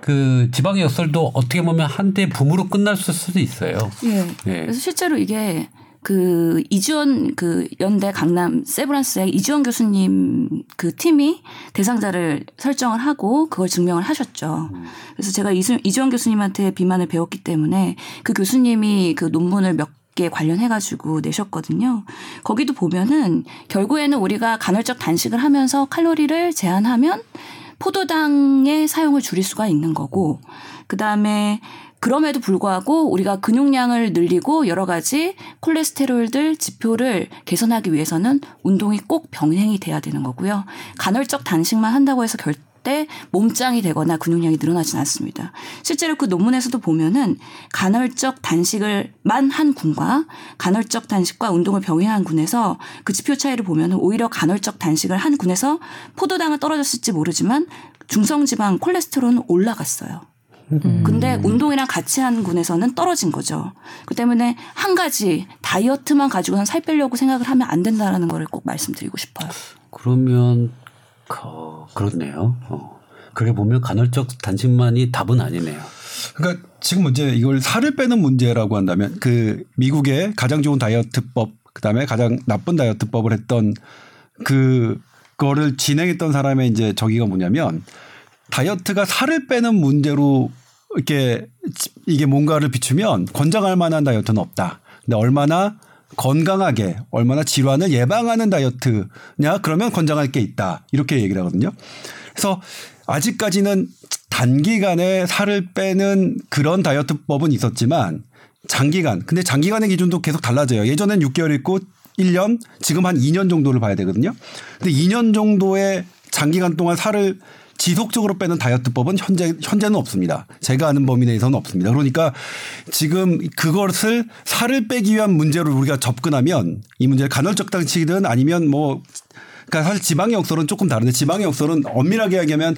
[SPEAKER 2] 그 지방의 역설도 어떻게 보면 한때 붐으로 끝날 수도 있어요.
[SPEAKER 5] 예.
[SPEAKER 2] 예.
[SPEAKER 5] 그래서 실제로 이게 그 이주원 그 연대 강남 세브란스의 이주원 교수님 그 팀이 대상자를 설정을 하고 그걸 증명을 하셨죠. 그래서 제가 이수, 이주원 교수님한테 비만을 배웠기 때문에 그 교수님이 그 논문을 몇개 관련해가지고 내셨거든요. 거기도 보면은 결국에는 우리가 간헐적 단식을 하면서 칼로리를 제한하면 포도당의 사용을 줄일 수가 있는 거고, 그 다음에 그럼에도 불구하고 우리가 근육량을 늘리고 여러 가지 콜레스테롤들 지표를 개선하기 위해서는 운동이 꼭 병행이 돼야 되는 거고요. 간헐적 단식만 한다고 해서 절대 몸짱이 되거나 근육량이 늘어나진 않습니다. 실제로 그 논문에서도 보면은 간헐적 단식을만 한 군과 간헐적 단식과 운동을 병행한 군에서 그 지표 차이를 보면은 오히려 간헐적 단식을 한 군에서 포도당은 떨어졌을지 모르지만 중성지방 콜레스테롤은 올라갔어요. 근데 운동이랑 같이 한 군에서는 떨어진 거죠. 그 때문에 한 가지 다이어트만 가지고는 살 빼려고 생각을 하면 안 된다라는 거를 꼭 말씀드리고 싶어요.
[SPEAKER 2] 그러면 어, 그렇네요. 어. 그래 보면 간헐적 단식만이 답은 아니네요.
[SPEAKER 3] 그러니까 지금 문제 이걸 살을 빼는 문제라고 한다면 그 미국의 가장 좋은 다이어트법 그다음에 가장 나쁜 다이어트법을 했던 그 거를 진행했던 사람의 이제 저기가 뭐냐면 다이어트가 살을 빼는 문제로 이렇게 이게 뭔가를 비추면 권장할 만한 다이어트는 없다. 근데 얼마나 건강하게 얼마나 질환을 예방하는 다이어트냐 그러면 권장할 게 있다. 이렇게 얘기를 하거든요. 그래서 아직까지는 단기간에 살을 빼는 그런 다이어트법은 있었지만 장기간 근데 장기간의 기준도 계속 달라져요. 예전엔 6개월 있고 1년 지금 한 2년 정도를 봐야 되거든요. 근데 2년 정도의 장기간 동안 살을 지속적으로 빼는 다이어트법은 현재 현재는 없습니다. 제가 아는 범위 내에서는 없습니다. 그러니까 지금 그것을 살을 빼기 위한 문제로 우리가 접근하면 이 문제를 간헐적 단식이든 아니면 뭐 그러니까 사실 지방의 역설은 조금 다른데 지방의 역설은 엄밀하게 얘기하면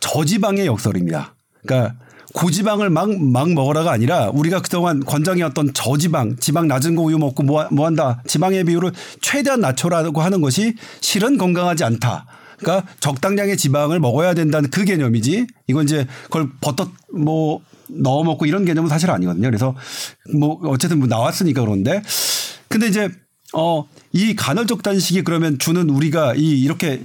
[SPEAKER 3] 저지방의 역설입니다. 그러니까 고지방을 막, 막 먹어라가 아니라 우리가 그동안 권장해왔던 저지방, 지방 낮은 거 우유 먹고 뭐, 뭐 한다. 지방의 비율을 최대한 낮춰라고 하는 것이 실은 건강하지 않다. 그러니까 적당량의 지방을 먹어야 된다는 그 개념이지. 이건 이제 그걸 버터 뭐 넣어 먹고 이런 개념은 사실 아니거든요. 그래서 뭐 어쨌든 뭐 나왔으니까 그런데 근데 이제 어, 이 간헐적 단식이 그러면 주는 우리가 이 이렇게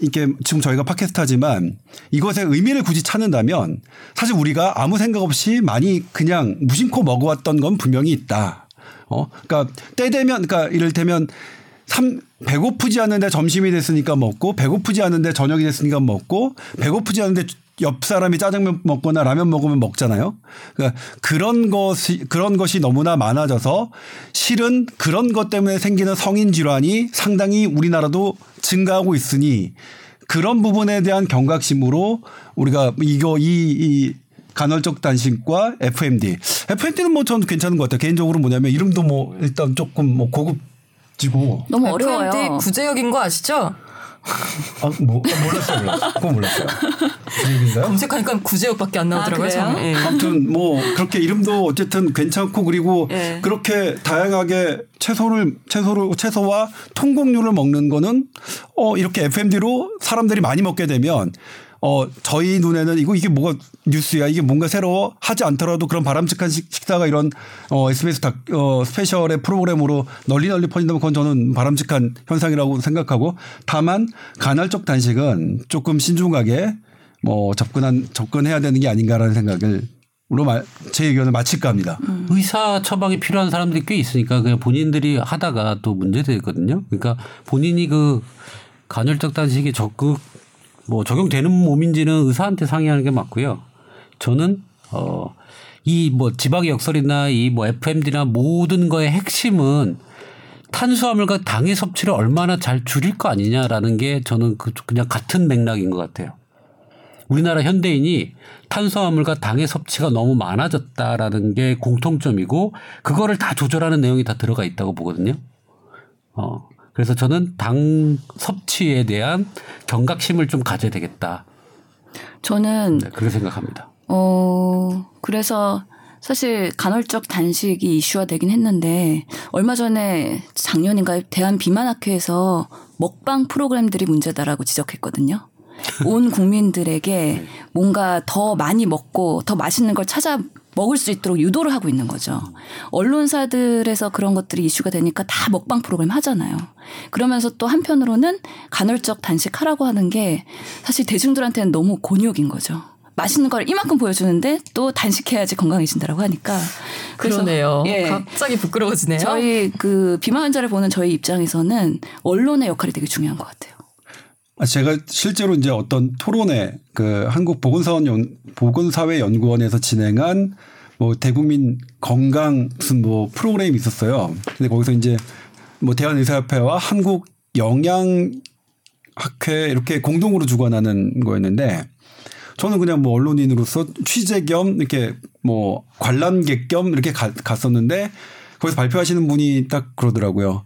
[SPEAKER 3] 이렇게 지금 저희가 팟캐스트 하지만 이것의 의미를 굳이 찾는다면 사실 우리가 아무 생각 없이 많이 그냥 무심코 먹어왔던 건 분명히 있다. 어, 그러니까 때 되면 그러니까 이를테면 삼 배고프지 않은데 점심이 됐으니까 먹고 배고프지 않은데 저녁이 됐으니까 먹고 배고프지 않은데 옆 사람이 짜장면 먹거나 라면 먹으면 먹잖아요. 그러니까 그런 것이 그런 것이 너무나 많아져서 실은 그런 것 때문에 생기는 성인 질환이 상당히 우리나라도 증가하고 있으니 그런 부분에 대한 경각심으로 우리가 이거 이, 이 간헐적 단식과 FMD. FMD는 뭐 저는 괜찮은 것 같아요. 개인적으로 뭐냐면 이름도 뭐 일단 조금 뭐 고급 지고
[SPEAKER 5] 너무 어려워요.
[SPEAKER 1] FMD 구제역인 거 아시죠?
[SPEAKER 3] 아, 뭐 아, 몰랐어요, 몰랐어요. 그건 몰랐어요. 구제역인가요?
[SPEAKER 1] 검색하니까 구제역밖에 안 나오더라고요.
[SPEAKER 5] 아?
[SPEAKER 1] 저는. 예.
[SPEAKER 3] 아무튼 뭐 그렇게 이름도 어쨌든 괜찮고 그리고
[SPEAKER 5] 예.
[SPEAKER 3] 그렇게 다양하게 채소를 채소를 채소와 통곡류를 먹는 거는 어 이렇게 FMD로 사람들이 많이 먹게 되면 어 저희 눈에는 이거 이게 뭐가 뉴스야 이게 뭔가 새로워 하지 않더라도 그런 바람직한 식- 식사가 이런 어 SBS 다, 어 스페셜의 프로그램으로 널리 널리 퍼진다면 그건 저는 바람직한 현상이라고 생각하고 다만 간헐적 단식은 조금 신중하게 뭐 접근한 접근해야 되는 게 아닌가라는 생각을 으로 말- 제 의견을 마칠까 합니다.
[SPEAKER 2] 의사 처방이 필요한 사람들이 꽤 있으니까 그냥 본인들이 하다가 또 문제되거든요. 그러니까 본인이 그 간헐적 단식에 적극 뭐 적용되는 몸인지는 의사한테 상의하는 게 맞고요. 저는 어 이 뭐 지방의 역설이나 이 뭐 FMD나 모든 거의 핵심은 탄수화물과 당의 섭취를 얼마나 잘 줄일 거 아니냐라는 게 저는 그 그냥 같은 맥락인 것 같아요. 우리나라 현대인이 탄수화물과 당의 섭취가 너무 많아졌다라는 게 공통점이고 그거를 다 조절하는 내용이 다 들어가 있다고 보거든요. 어. 그래서 저는 당 섭취에 대한 경각심을 좀 가져야 되겠다.
[SPEAKER 5] 저는
[SPEAKER 2] 네, 그렇게 생각합니다.
[SPEAKER 5] 어, 그래서 사실 간헐적 단식이 이슈화 되긴 했는데 얼마 전에 작년인가 대한 비만학회에서 먹방 프로그램들이 문제다라고 지적했거든요. 온 국민들에게 뭔가 더 많이 먹고 더 맛있는 걸 찾아 먹을 수 있도록 유도를 하고 있는 거죠. 언론사들에서 그런 것들이 이슈가 되니까 다 먹방 프로그램 하잖아요. 그러면서 또 한편으로는 간헐적 단식하라고 하는 게 사실 대중들한테는 너무 곤욕인 거죠. 맛있는 걸 이만큼 보여주는데 또 단식해야지 건강해진다라고 하니까
[SPEAKER 1] 그러네요.
[SPEAKER 5] 예.
[SPEAKER 1] 갑자기 부끄러워지네요.
[SPEAKER 5] 저희 그 비만 환자를 보는 저희 입장에서는 언론의 역할이 되게 중요한 것 같아요.
[SPEAKER 3] 아, 제가 실제로 이제 어떤 토론회 그 한국 보건사원 연, 보건사회 연구원에서 진행한 뭐 대국민 건강 무슨 뭐 프로그램이 있었어요. 근데 거기서 이제 뭐 대한의사협회와 한국 영양학회 이렇게 공동으로 주관하는 거였는데 저는 그냥 뭐 언론인으로서 취재 겸 이렇게 뭐 관람객 겸 이렇게 가- 갔었는데 거기서 발표하시는 분이 딱 그러더라고요.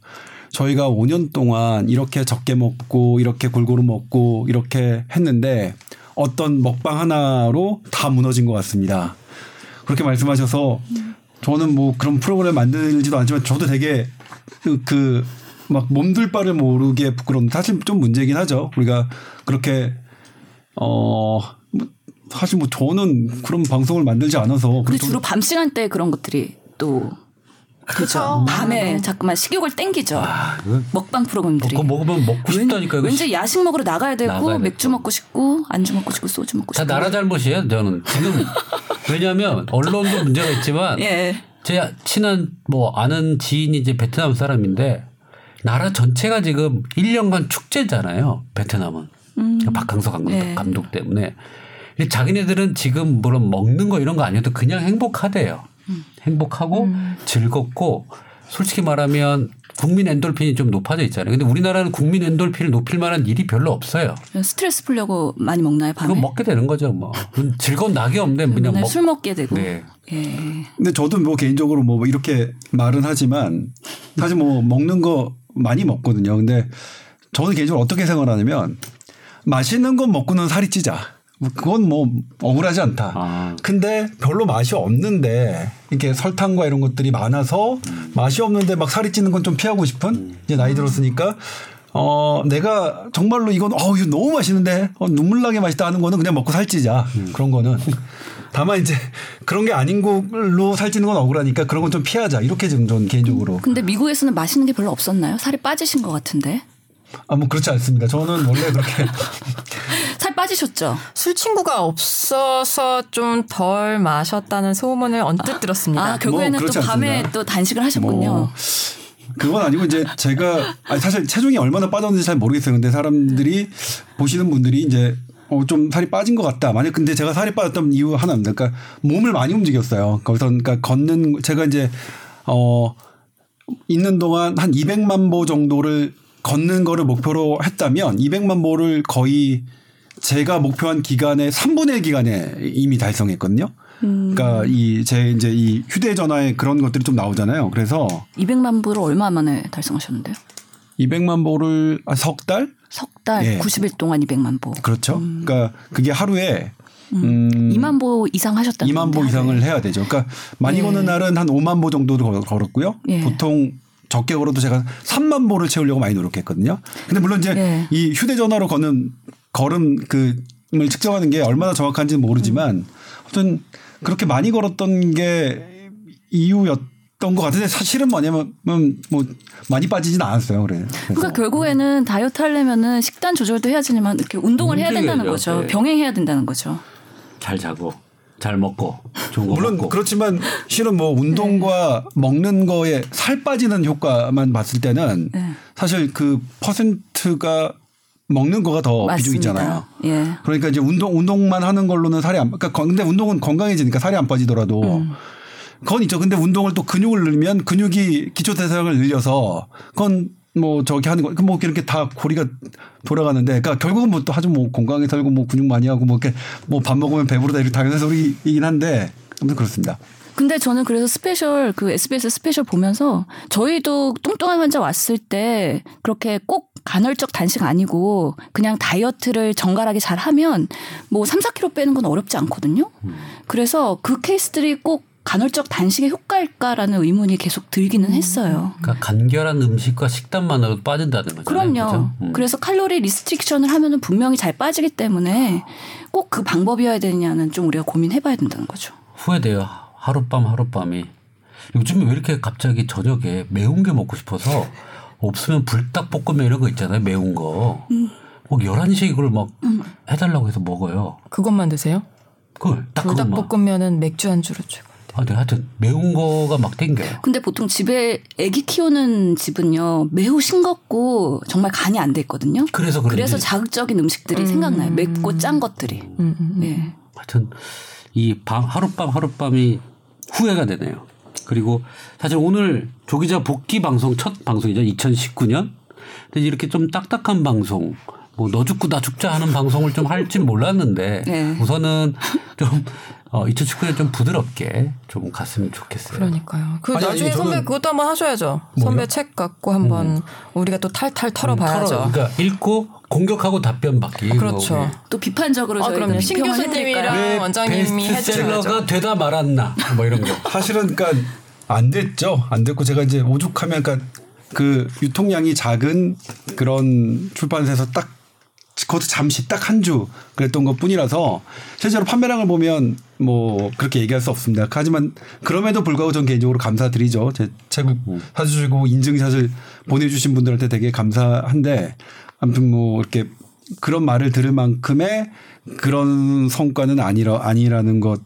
[SPEAKER 3] 저희가 5년 동안 이렇게 적게 먹고 이렇게 골고루 먹고 이렇게 했는데 어떤 먹방 하나로 다 무너진 것 같습니다. 그렇게 말씀하셔서 저는 뭐 그런 프로그램 만들지도 않지만 저도 되게 그 막 몸둘 바를 모르게 부끄러운 사실 좀 문제긴 하죠. 우리가 그렇게 어뭐 사실 뭐 저는 그런 방송을 만들지 않아서
[SPEAKER 5] 근데 주로 밤 시간대 그런 것들이 또 그죠. 밤에 자꾸만 식욕을 땡기죠. 먹방 프로그램들이.
[SPEAKER 2] 그거 먹으면 먹고 싶다니까.
[SPEAKER 5] 왠, 지 야식 먹으러 나가야 되고
[SPEAKER 2] 나가야
[SPEAKER 5] 맥주. 먹고 싶고 안주 먹고 싶고 소주 먹고
[SPEAKER 2] 다
[SPEAKER 5] 싶고.
[SPEAKER 2] 나라 잘못이에요. 저는 지금 왜냐하면 언론도 문제가 있지만
[SPEAKER 5] 예.
[SPEAKER 2] 제 친한 뭐 아는 지인이 이제 베트남 사람인데 나라 전체가 지금 1년간 축제잖아요. 베트남은 박항서 감독,
[SPEAKER 5] 네.
[SPEAKER 2] 감독 때문에 자기네들은 지금 물론 먹는 거 이런 거 아니어도 그냥 행복하대요. 행복하고 즐겁고 솔직히 말하면 국민 엔돌핀이 좀 높아져 있잖아요. 근데 우리나라는 국민 엔돌핀을 높일 만한 일이 별로 없어요.
[SPEAKER 5] 스트레스 풀려고 많이 먹나요 밤에?
[SPEAKER 2] 그거 먹게 되는 거죠. 뭐 즐거운 낙이 없는데 그냥 먹.
[SPEAKER 5] 술 먹게 되고.
[SPEAKER 2] 네.
[SPEAKER 5] 예.
[SPEAKER 3] 근데 저도 뭐 개인적으로 뭐 이렇게 말은 하지만 사실 뭐 먹는 거 많이 먹거든요. 근데 저는 개인적으로 어떻게 생각하냐면 맛있는 건 먹고는 살이 찌자. 뭐 그건 뭐 억울하지 않다.
[SPEAKER 2] 아.
[SPEAKER 3] 근데 별로 맛이 없는데 이렇게 설탕과 이런 것들이 많아서 맛이 없는데 막 살이 찌는 건 좀 피하고 싶은 이제 나이 들었으니까 어 내가 정말로 이건 어 이거 너무 맛있는데 어, 눈물 나게 맛있다 하는 거는 그냥 먹고 살찌자 그런 거는 다만 이제 그런 게 아닌 걸로 살찌는 건 억울하니까 그런 건 좀 피하자 이렇게 좀전 개인적으로
[SPEAKER 5] 근데 미국에서는 맛있는 게 별로 없었나요? 살이 빠지신 것 같은데.
[SPEAKER 3] 아 뭐 그렇지 않습니다. 저는 원래 그렇게
[SPEAKER 5] 살 빠지셨죠?
[SPEAKER 1] 술 친구가 없어서 좀 덜 마셨다는 소문을 언뜻 들었습니다.
[SPEAKER 5] 아, 결국에는 또
[SPEAKER 3] 그렇지
[SPEAKER 5] 밤에
[SPEAKER 3] 않습니다.
[SPEAKER 5] 또 단식을 하셨군요.
[SPEAKER 3] 뭐 그건 아니고 이제 제가 아니 사실 체중이 얼마나 빠졌는지 잘 모르겠어요. 근데 사람들이 보시는 분들이 이제 어 좀 살이 빠진 것 같다. 만약 근데 제가 살이 빠졌던 이유 하나입니다. 그러니까 몸을 많이 움직였어요. 거기서 그러니까 걷는 제가 이제 어 있는 동안 한 200만 보 정도를 걷는 거를 목표로 했다면 200만 보를 거의 제가 목표한 기간의 3분의 1 기간에 이미 달성했거든요. 그러니까 이 제 이제 이 휴대전화에 그런 것들이 좀 나오잖아요. 그래서
[SPEAKER 5] 200만 부를 얼마 만에 달성하셨는데요?
[SPEAKER 3] 200만 보를 아, 석 달?
[SPEAKER 5] 석 달
[SPEAKER 3] 예.
[SPEAKER 5] 90일 동안 200만 보.
[SPEAKER 3] 그렇죠. 그러니까 그게 하루에 음,
[SPEAKER 5] 2만 보 이상 하셨다는
[SPEAKER 3] 2만 보 이상을. 해야 되죠. 그러니까 많이
[SPEAKER 5] 예.
[SPEAKER 3] 거는 날은 한 5만 보 정도 걸- 걸었고요.
[SPEAKER 5] 예.
[SPEAKER 3] 보통 적게 걸어도 제가 3만 보를 채우려고 많이 노력했거든요. 근데 물론 이제
[SPEAKER 5] 예.
[SPEAKER 3] 이 휴대전화로 거는 걸음 그을 측정하는 게 얼마나 정확한지는 모르지만 아무튼 그렇게 많이 걸었던 게 이유였 던 것 같은데 사실은 뭐냐면 뭐 많이 빠지진 않았어요. 그래.
[SPEAKER 5] 그러니까 결국에는 다이어트 하려면은 식단 조절도 해야 되지만 이렇게 운동을 해야 된다는. 거죠.
[SPEAKER 2] 네.
[SPEAKER 5] 병행해야 된다는 거죠.
[SPEAKER 2] 잘 자고 잘 먹고 좋은 거
[SPEAKER 3] 물론
[SPEAKER 2] 먹고
[SPEAKER 3] 그렇지만 실은 뭐 운동과
[SPEAKER 5] 네.
[SPEAKER 3] 먹는 거에 살 빠지는 효과만 봤을 때는
[SPEAKER 5] 네.
[SPEAKER 3] 사실 그 퍼센트가 먹는 거가 더 비중 있잖아요.
[SPEAKER 5] 예.
[SPEAKER 3] 그러니까 이제 운동 운동만 하는 걸로는 살이 안 그러니까 건- 근데 운동은 건강해지니까 살이 안 빠지더라도
[SPEAKER 5] 음.
[SPEAKER 3] 그건 있죠. 근데 운동을 또 근육을 늘면 근육이 기초 대사량을 늘려서 그건 뭐 저기 하는 거, 그뭐 이렇게 다 고리가 돌아가는데, 그러니까 결국은 뭐 또 아주 뭐 건강하게 살고 뭐 근육 많이 하고 뭐 이렇게 뭐 밥 먹으면 배부르다 이렇게 당연한 소리이긴 한데 아무튼 그렇습니다.
[SPEAKER 5] 근데 저는 그래서 스페셜 그 SBS 스페셜 보면서 저희도 뚱뚱한 환자 왔을 때 그렇게 꼭 간헐적 단식 아니고 그냥 다이어트를 정갈하게 잘 하면 뭐 3, 4kg 빼는 건 어렵지 않거든요. 그래서 그 케이스들이 꼭 간헐적 단식의 효과일까라는 의문이 계속 들기는 했어요.
[SPEAKER 2] 그러니까 간결한 음식과 식단만으로 빠진다는 거잖아요.
[SPEAKER 5] 그럼요.
[SPEAKER 2] 음.
[SPEAKER 5] 그래서 칼로리 리스트릭션을 하면은 분명히 잘 빠지기 때문에 꼭 그 방법이어야 되냐는 좀 우리가 고민해봐야 된다는 거죠.
[SPEAKER 2] 후회돼요. 하룻밤 하룻밤이. 요즘에 왜 이렇게 갑자기 저녁에 매운 게 먹고 싶어서 없으면 불닭볶음면 이런 거 있잖아요. 매운 거.
[SPEAKER 5] 음.
[SPEAKER 2] 꼭 11시에 이걸 막 해달라고 해서 먹어요.
[SPEAKER 1] 그것만 드세요?
[SPEAKER 2] 그걸 딱.
[SPEAKER 1] 불닭볶음면은 맥주 안주로 최고.
[SPEAKER 2] 아, 네, 하여튼 매운 거가 막 땡겨요.
[SPEAKER 5] 근데 보통 집에 아기 키우는 집은요 매우 싱겁고 정말 간이 안 돼 있거든요.
[SPEAKER 2] 그래서 그런지
[SPEAKER 5] 그래서 자극적인 음식들이 생각나요. 맵고 짠 것들이.
[SPEAKER 1] 음, 음, 음.
[SPEAKER 5] 네.
[SPEAKER 2] 하여튼 이 밤 하룻밤 하룻밤이 후회가 되네요. 그리고 사실 오늘 조기자 복귀 방송 첫 방송이죠. 2019년. 근데 이렇게 좀 딱딱한 방송, 뭐 너 죽고 나 죽자 하는 방송을 좀 할진 몰랐는데
[SPEAKER 5] 네.
[SPEAKER 2] 우선은 좀 어, 2019년 좀 부드럽게 좀 갔으면 좋겠어요.
[SPEAKER 1] 그러니까요. 그
[SPEAKER 3] 아니, 아니,
[SPEAKER 1] 나중에 선배
[SPEAKER 3] 저는-
[SPEAKER 1] 그것도 한번 하셔야죠. 선배 책 갖고 한번 우리가 또 탈탈 털어봐야죠.
[SPEAKER 2] 털어, 그러니까 읽고 공격하고 답변 받기.
[SPEAKER 1] 그렇죠.
[SPEAKER 2] 뭐,
[SPEAKER 5] 또 비판적으로
[SPEAKER 1] 아, 그럼요. 신 교수님이랑 원장님이
[SPEAKER 2] 베스트셀러가. 되다 말았나 뭐 이런 거.
[SPEAKER 3] 사실은 그러니까 안 됐죠. 안 됐고 제가 이제 오죽하면 그러니까 그 유통량이 작은 그런 출판사에서 딱 그것도 잠시 딱 한 주 그랬던 것 뿐이라서 실제로 판매량을 보면 뭐 그렇게 얘기할 수 없습니다. 하지만 그럼에도 불구하고 전 개인적으로 감사드리죠. 제 책을 사주시고 인증샷을 보내주신 분들한테 되게 감사한데 아무튼 뭐 이렇게 그런 말을 들을 만큼의 그런 성과는 아니라 아니라는 것.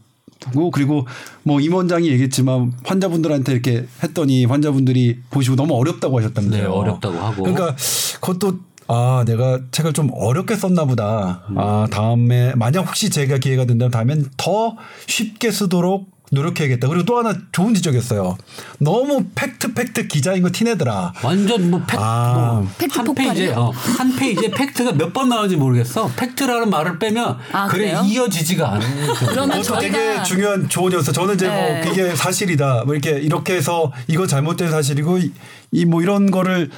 [SPEAKER 3] 고 그리고 뭐 임원장이 얘기했지만 환자분들한테 이렇게 했더니 환자분들이 보시고 너무 어렵다고 하셨다면서요.
[SPEAKER 2] 네, 어렵다고 하고.
[SPEAKER 3] 그러니까 그것도 아 내가 책을 좀 어렵게 썼나 보다. 아 다음에 만약 혹시 제가 기회가 된다면 다음엔 더 쉽게 쓰도록 노력해야겠다. 그리고 또 하나 좋은 지적이었어요. 너무 팩트 팩트 기자인 거 티내더라.
[SPEAKER 2] 완전 뭐 팩,
[SPEAKER 3] 아.
[SPEAKER 2] 뭐
[SPEAKER 5] 팩트
[SPEAKER 2] 한 페이지에? 어, 한 페이지에 팩트가 몇 번 나오는지 모르겠어. 팩트라는 말을 빼면
[SPEAKER 5] 아,
[SPEAKER 2] 그래
[SPEAKER 5] 그래요?
[SPEAKER 2] 이어지지가 않는. 정도.
[SPEAKER 5] 그러면
[SPEAKER 3] 그것도 되게 중요한 조언이었어. 저는 이제
[SPEAKER 5] 네.
[SPEAKER 3] 뭐 그게 사실이다. 뭐 이렇게 이렇게 해서 이거 잘못된 사실이고 이 뭐 이런 거를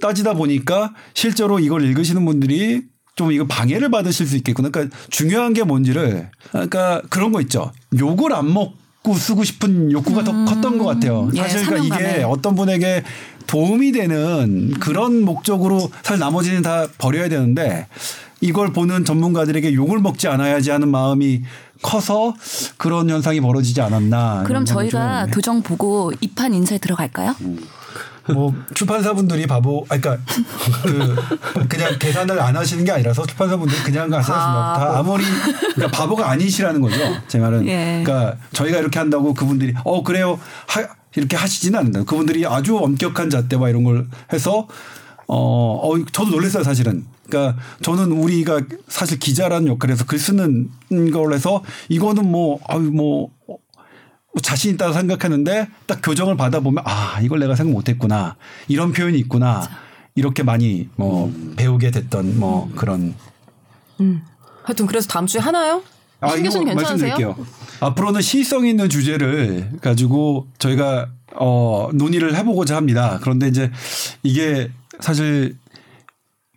[SPEAKER 3] 따지다 보니까 실제로 이걸 읽으시는 분들이 좀 이거 방해를 받으실 수 있겠구나. 그러니까 중요한 게 뭔지를 그러니까 그런 거 있죠. 욕을 안 먹고 쓰고 싶은 욕구가 더 컸던 것 같아요.
[SPEAKER 5] 예,
[SPEAKER 3] 사실 그러니까 이게
[SPEAKER 5] 사명감에.
[SPEAKER 3] 어떤 분에게 도움이 되는 그런 목적으로 사실 나머지는 다 버려야 되는데 이걸 보는 전문가들에게 욕을 먹지 않아야지 하는 마음이 커서 그런 현상이 벌어지지 않았나.
[SPEAKER 5] 그럼 저희가
[SPEAKER 3] 좀
[SPEAKER 5] 교정 보고 입판 인사에 들어갈까요?
[SPEAKER 3] 뭐 출판사분들이 바보, 아 그러니까 그 그냥 계산을 안 하시는 게 아니라서 출판사분들이 그냥 가시습니다. 다 아무리 그러니까 바보가 아니시라는 거죠. 제 말은.
[SPEAKER 5] 예.
[SPEAKER 3] 그러니까 저희가 이렇게 한다고 그분들이 어 그래요 하, 이렇게 하시지는 않는다. 그분들이 아주 엄격한 잣대와 이런 걸 해서 어, 어 저도 놀랐어요 사실은. 그러니까 저는 우리가 사실 기자라는 역할에서 글 쓰는 걸 해서 이거는 뭐 아유 뭐뭐 자신 있다고 생각하는데 딱 교정을 받아보면 아 이걸 내가 생각 못했구나 이런 표현이 있구나 이렇게 많이 뭐 배우게 됐던 뭐 그런
[SPEAKER 1] 하여튼 그래서 다음 주에 하나요? 아신
[SPEAKER 3] 이거
[SPEAKER 1] 교수님 괜찮으세요?
[SPEAKER 3] 말씀드릴게요 앞으로는 시의성 있는 주제를 가지고 저희가 어 논의를 해보고자 합니다. 그런데 이제 이게 사실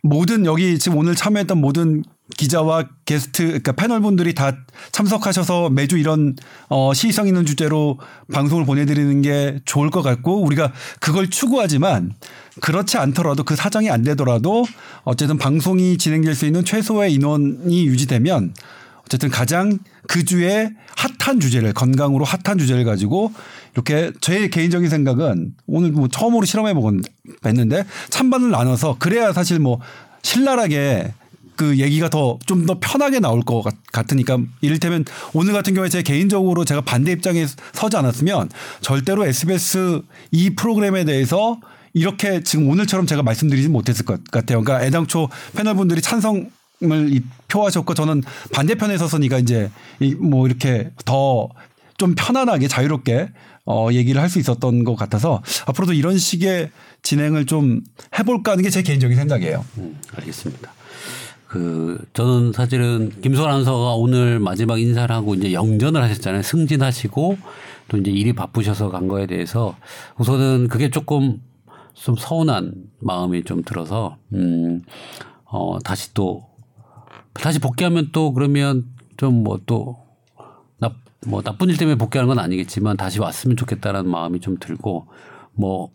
[SPEAKER 3] 모든 여기 지금 오늘 참여했던 모든 기자와 게스트 그러니까 패널 분들이 다 참석하셔서 매주 이런 어 시의성 있는 주제로 방송을 보내 드리는 게 좋을 것 같고 우리가 그걸 추구하지만 그렇지 않더라도 그 사정이 안 되더라도 어쨌든 방송이 진행될 수 있는 최소의 인원이 유지되면 어쨌든 가장 그 주에 핫한 주제를 건강으로 핫한 주제를 가지고 이렇게 제 개인적인 생각은 오늘 뭐 처음으로 실험해 보겠는데 찬반을 나눠서 그래야 사실 뭐 신랄하게 그 얘기가 더 좀 더 편하게 나올 것 같- 같으니까 이를테면 오늘 같은 경우에 제 개인적으로 제가 반대 입장에 서지 않았으면 절대로 SBS 이 프로그램에 대해서 이렇게 지금 오늘처럼 제가 말씀드리지 못했을 것 같아요. 그러니까 애당초 패널분들이 찬성을 이- 표하셨고 저는 반대편에 서서니까 이제 이뭐 이렇게 더 좀 편안하게 자유롭게 어 얘기를 할 수 있었던 것 같아서 앞으로도 이런 식의 진행을 좀 해볼까 하는 게 제 개인적인 생각이에요.
[SPEAKER 2] 음, 알겠습니다. 그 저는 사실은 김소라 아나운서가 오늘 마지막 인사를 하고 이제 영전을 하셨잖아요. 승진하시고 또 이제 일이 바쁘셔서 간 거에 대해서 우선은 그게 조금 좀 서운한 마음이 좀 들어서 음 어 다시 또 다시 복귀하면 또 그러면 좀 뭐또나뭐 나쁜 일 때문에 복귀하는 건 아니겠지만 다시 왔으면 좋겠다라는 마음이 좀 들고 뭐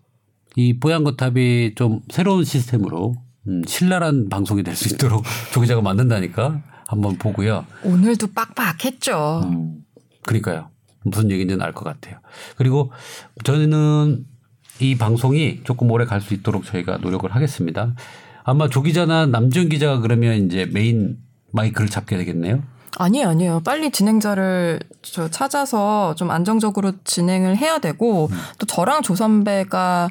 [SPEAKER 2] 이 뽀얀거탑이 좀 새로운 시스템으로 음, 신랄한 방송이 될 수 있도록 조 기자가 만든다니까 한번 보고요.
[SPEAKER 1] 오늘도 빡빡했죠.
[SPEAKER 2] 음, 그러니까요. 무슨 얘기인지는 알 것 같아요. 그리고 저는 이 방송이 조금 오래 갈 수 있도록 저희가 노력을 하겠습니다. 아마 조 기자나 남지훈 기자가 그러면 이제 메인 마이크를 잡게 되겠네요.
[SPEAKER 1] 아니에요, 아니에요. 빨리 진행자를 저 찾아서 좀 안정적으로 진행을 해야 되고 또 저랑 조 선배가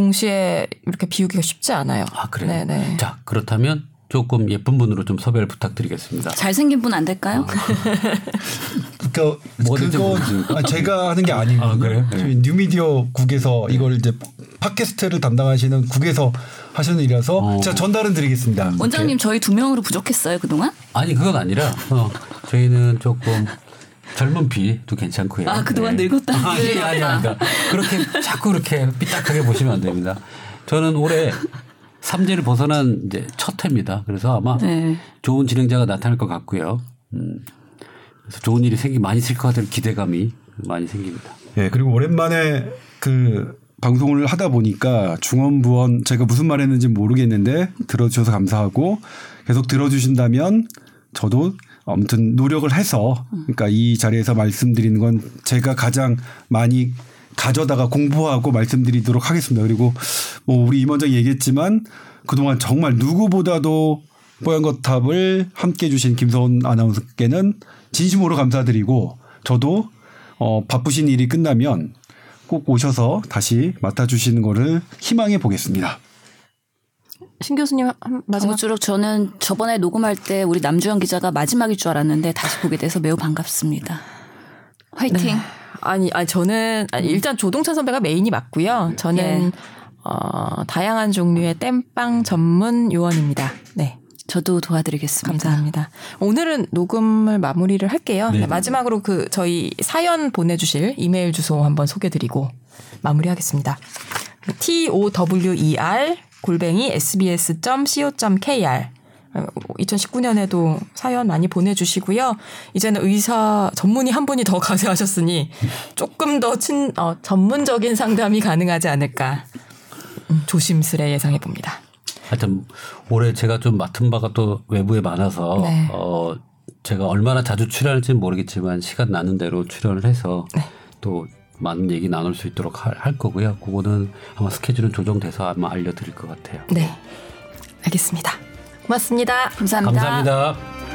[SPEAKER 1] 동시에 이렇게 비우기가 쉽지 않아요.
[SPEAKER 2] 아, 그래요?
[SPEAKER 1] 네네.
[SPEAKER 2] 자, 그렇다면 조금 예쁜 분으로 좀 섭외를 부탁드리겠습니다.
[SPEAKER 5] 잘생긴 분 안 될까요?
[SPEAKER 3] 그러니까
[SPEAKER 2] 뭐가 될지
[SPEAKER 3] 그거. 아, 제가 하는 게 아니고
[SPEAKER 2] 아, 그래요? 네.
[SPEAKER 3] 저희 뉴미디어 국에서 이걸 이제 팟캐스트를 담당하시는 국에서 하시는 일이라서
[SPEAKER 2] 어.
[SPEAKER 3] 제가 전달은 드리겠습니다.
[SPEAKER 5] 원장님 저희 두 명으로 부족했어요 그동안?
[SPEAKER 2] 아니, 그건 아니라 어, 저희는 조금 젊은 피도 괜찮고요.
[SPEAKER 5] 아 그동안
[SPEAKER 2] 네.
[SPEAKER 5] 늙었다.
[SPEAKER 2] 아니, 아니, 아니. 그러니까 그렇게 자꾸 그렇게 삐딱하게 보시면 안 됩니다. 저는 올해 삼재를 벗어난 이제 첫 해입니다. 그래서 아마
[SPEAKER 5] 네.
[SPEAKER 2] 좋은 진행자가 나타날 것 같고요. 음, 그래서 좋은 일이 생기 많이 있을 것 같은 기대감이 많이 생깁니다.
[SPEAKER 3] 예, 그리고 오랜만에 그 방송을 하다 보니까 중원부원 제가 무슨 말 했는지 모르겠는데 들어주셔서 감사하고 계속 들어주신다면 저도 아무튼 노력을 해서 그러니까 이 자리에서 말씀드리는 건 제가 가장 많이 가져다가 공부하고 말씀드리도록 하겠습니다. 그리고 뭐 우리 임원장이 얘기했지만 그동안 정말 누구보다도 뽀얀거탑을 함께 해주신 김서원 아나운서께는 진심으로 감사드리고 저도 어, 바쁘신 일이 끝나면 꼭 오셔서 다시 맡아주시는 거를 희망해 보겠습니다.
[SPEAKER 1] 신 교수님 한 마지막
[SPEAKER 5] 아무쪼록 저는 저번에 녹음할 때 우리 남주현 기자가 마지막일 줄 알았는데 다시 보게 돼서 매우 반갑습니다. 화이팅.
[SPEAKER 1] 아니, 아니 저는 아니, 일단 조동찬 선배가 메인이 맞고요. 저는
[SPEAKER 5] 예.
[SPEAKER 1] 어, 다양한 종류의 땜빵 전문 요원입니다. 네.
[SPEAKER 5] 저도 도와드리겠습니다.
[SPEAKER 1] 감사합니다. 오늘은 녹음을 마무리를 할게요.
[SPEAKER 2] 네.
[SPEAKER 1] 네, 마지막으로 그 저희 사연 보내주실 이메일 주소 한번 소개드리고 마무리하겠습니다. t o w e r 골뱅이 sbs.co.kr 2019년에도 사연 많이 보내주시고요. 이제는 의사 전문의 한 분이 더 가세하셨으니 조금 더 친, 어, 전문적인 상담이 가능하지 않을까 음, 조심스레 예상해 봅니다.
[SPEAKER 2] 하여튼 올해 제가 좀 맡은 바가 또 외부에 많아서
[SPEAKER 1] 네.
[SPEAKER 2] 어 제가 얼마나 자주 출연할지는 모르겠지만 시간 나는 대로 출연을 해서
[SPEAKER 1] 네.
[SPEAKER 2] 또 많은 얘기 나눌 수 있도록 할, 할 거고요. 그거는 아마 스케줄은 조정돼서 아마 알려드릴 것 같아요.
[SPEAKER 1] 네. 알겠습니다. 고맙습니다.
[SPEAKER 5] 감사합니다.
[SPEAKER 2] 감사합니다.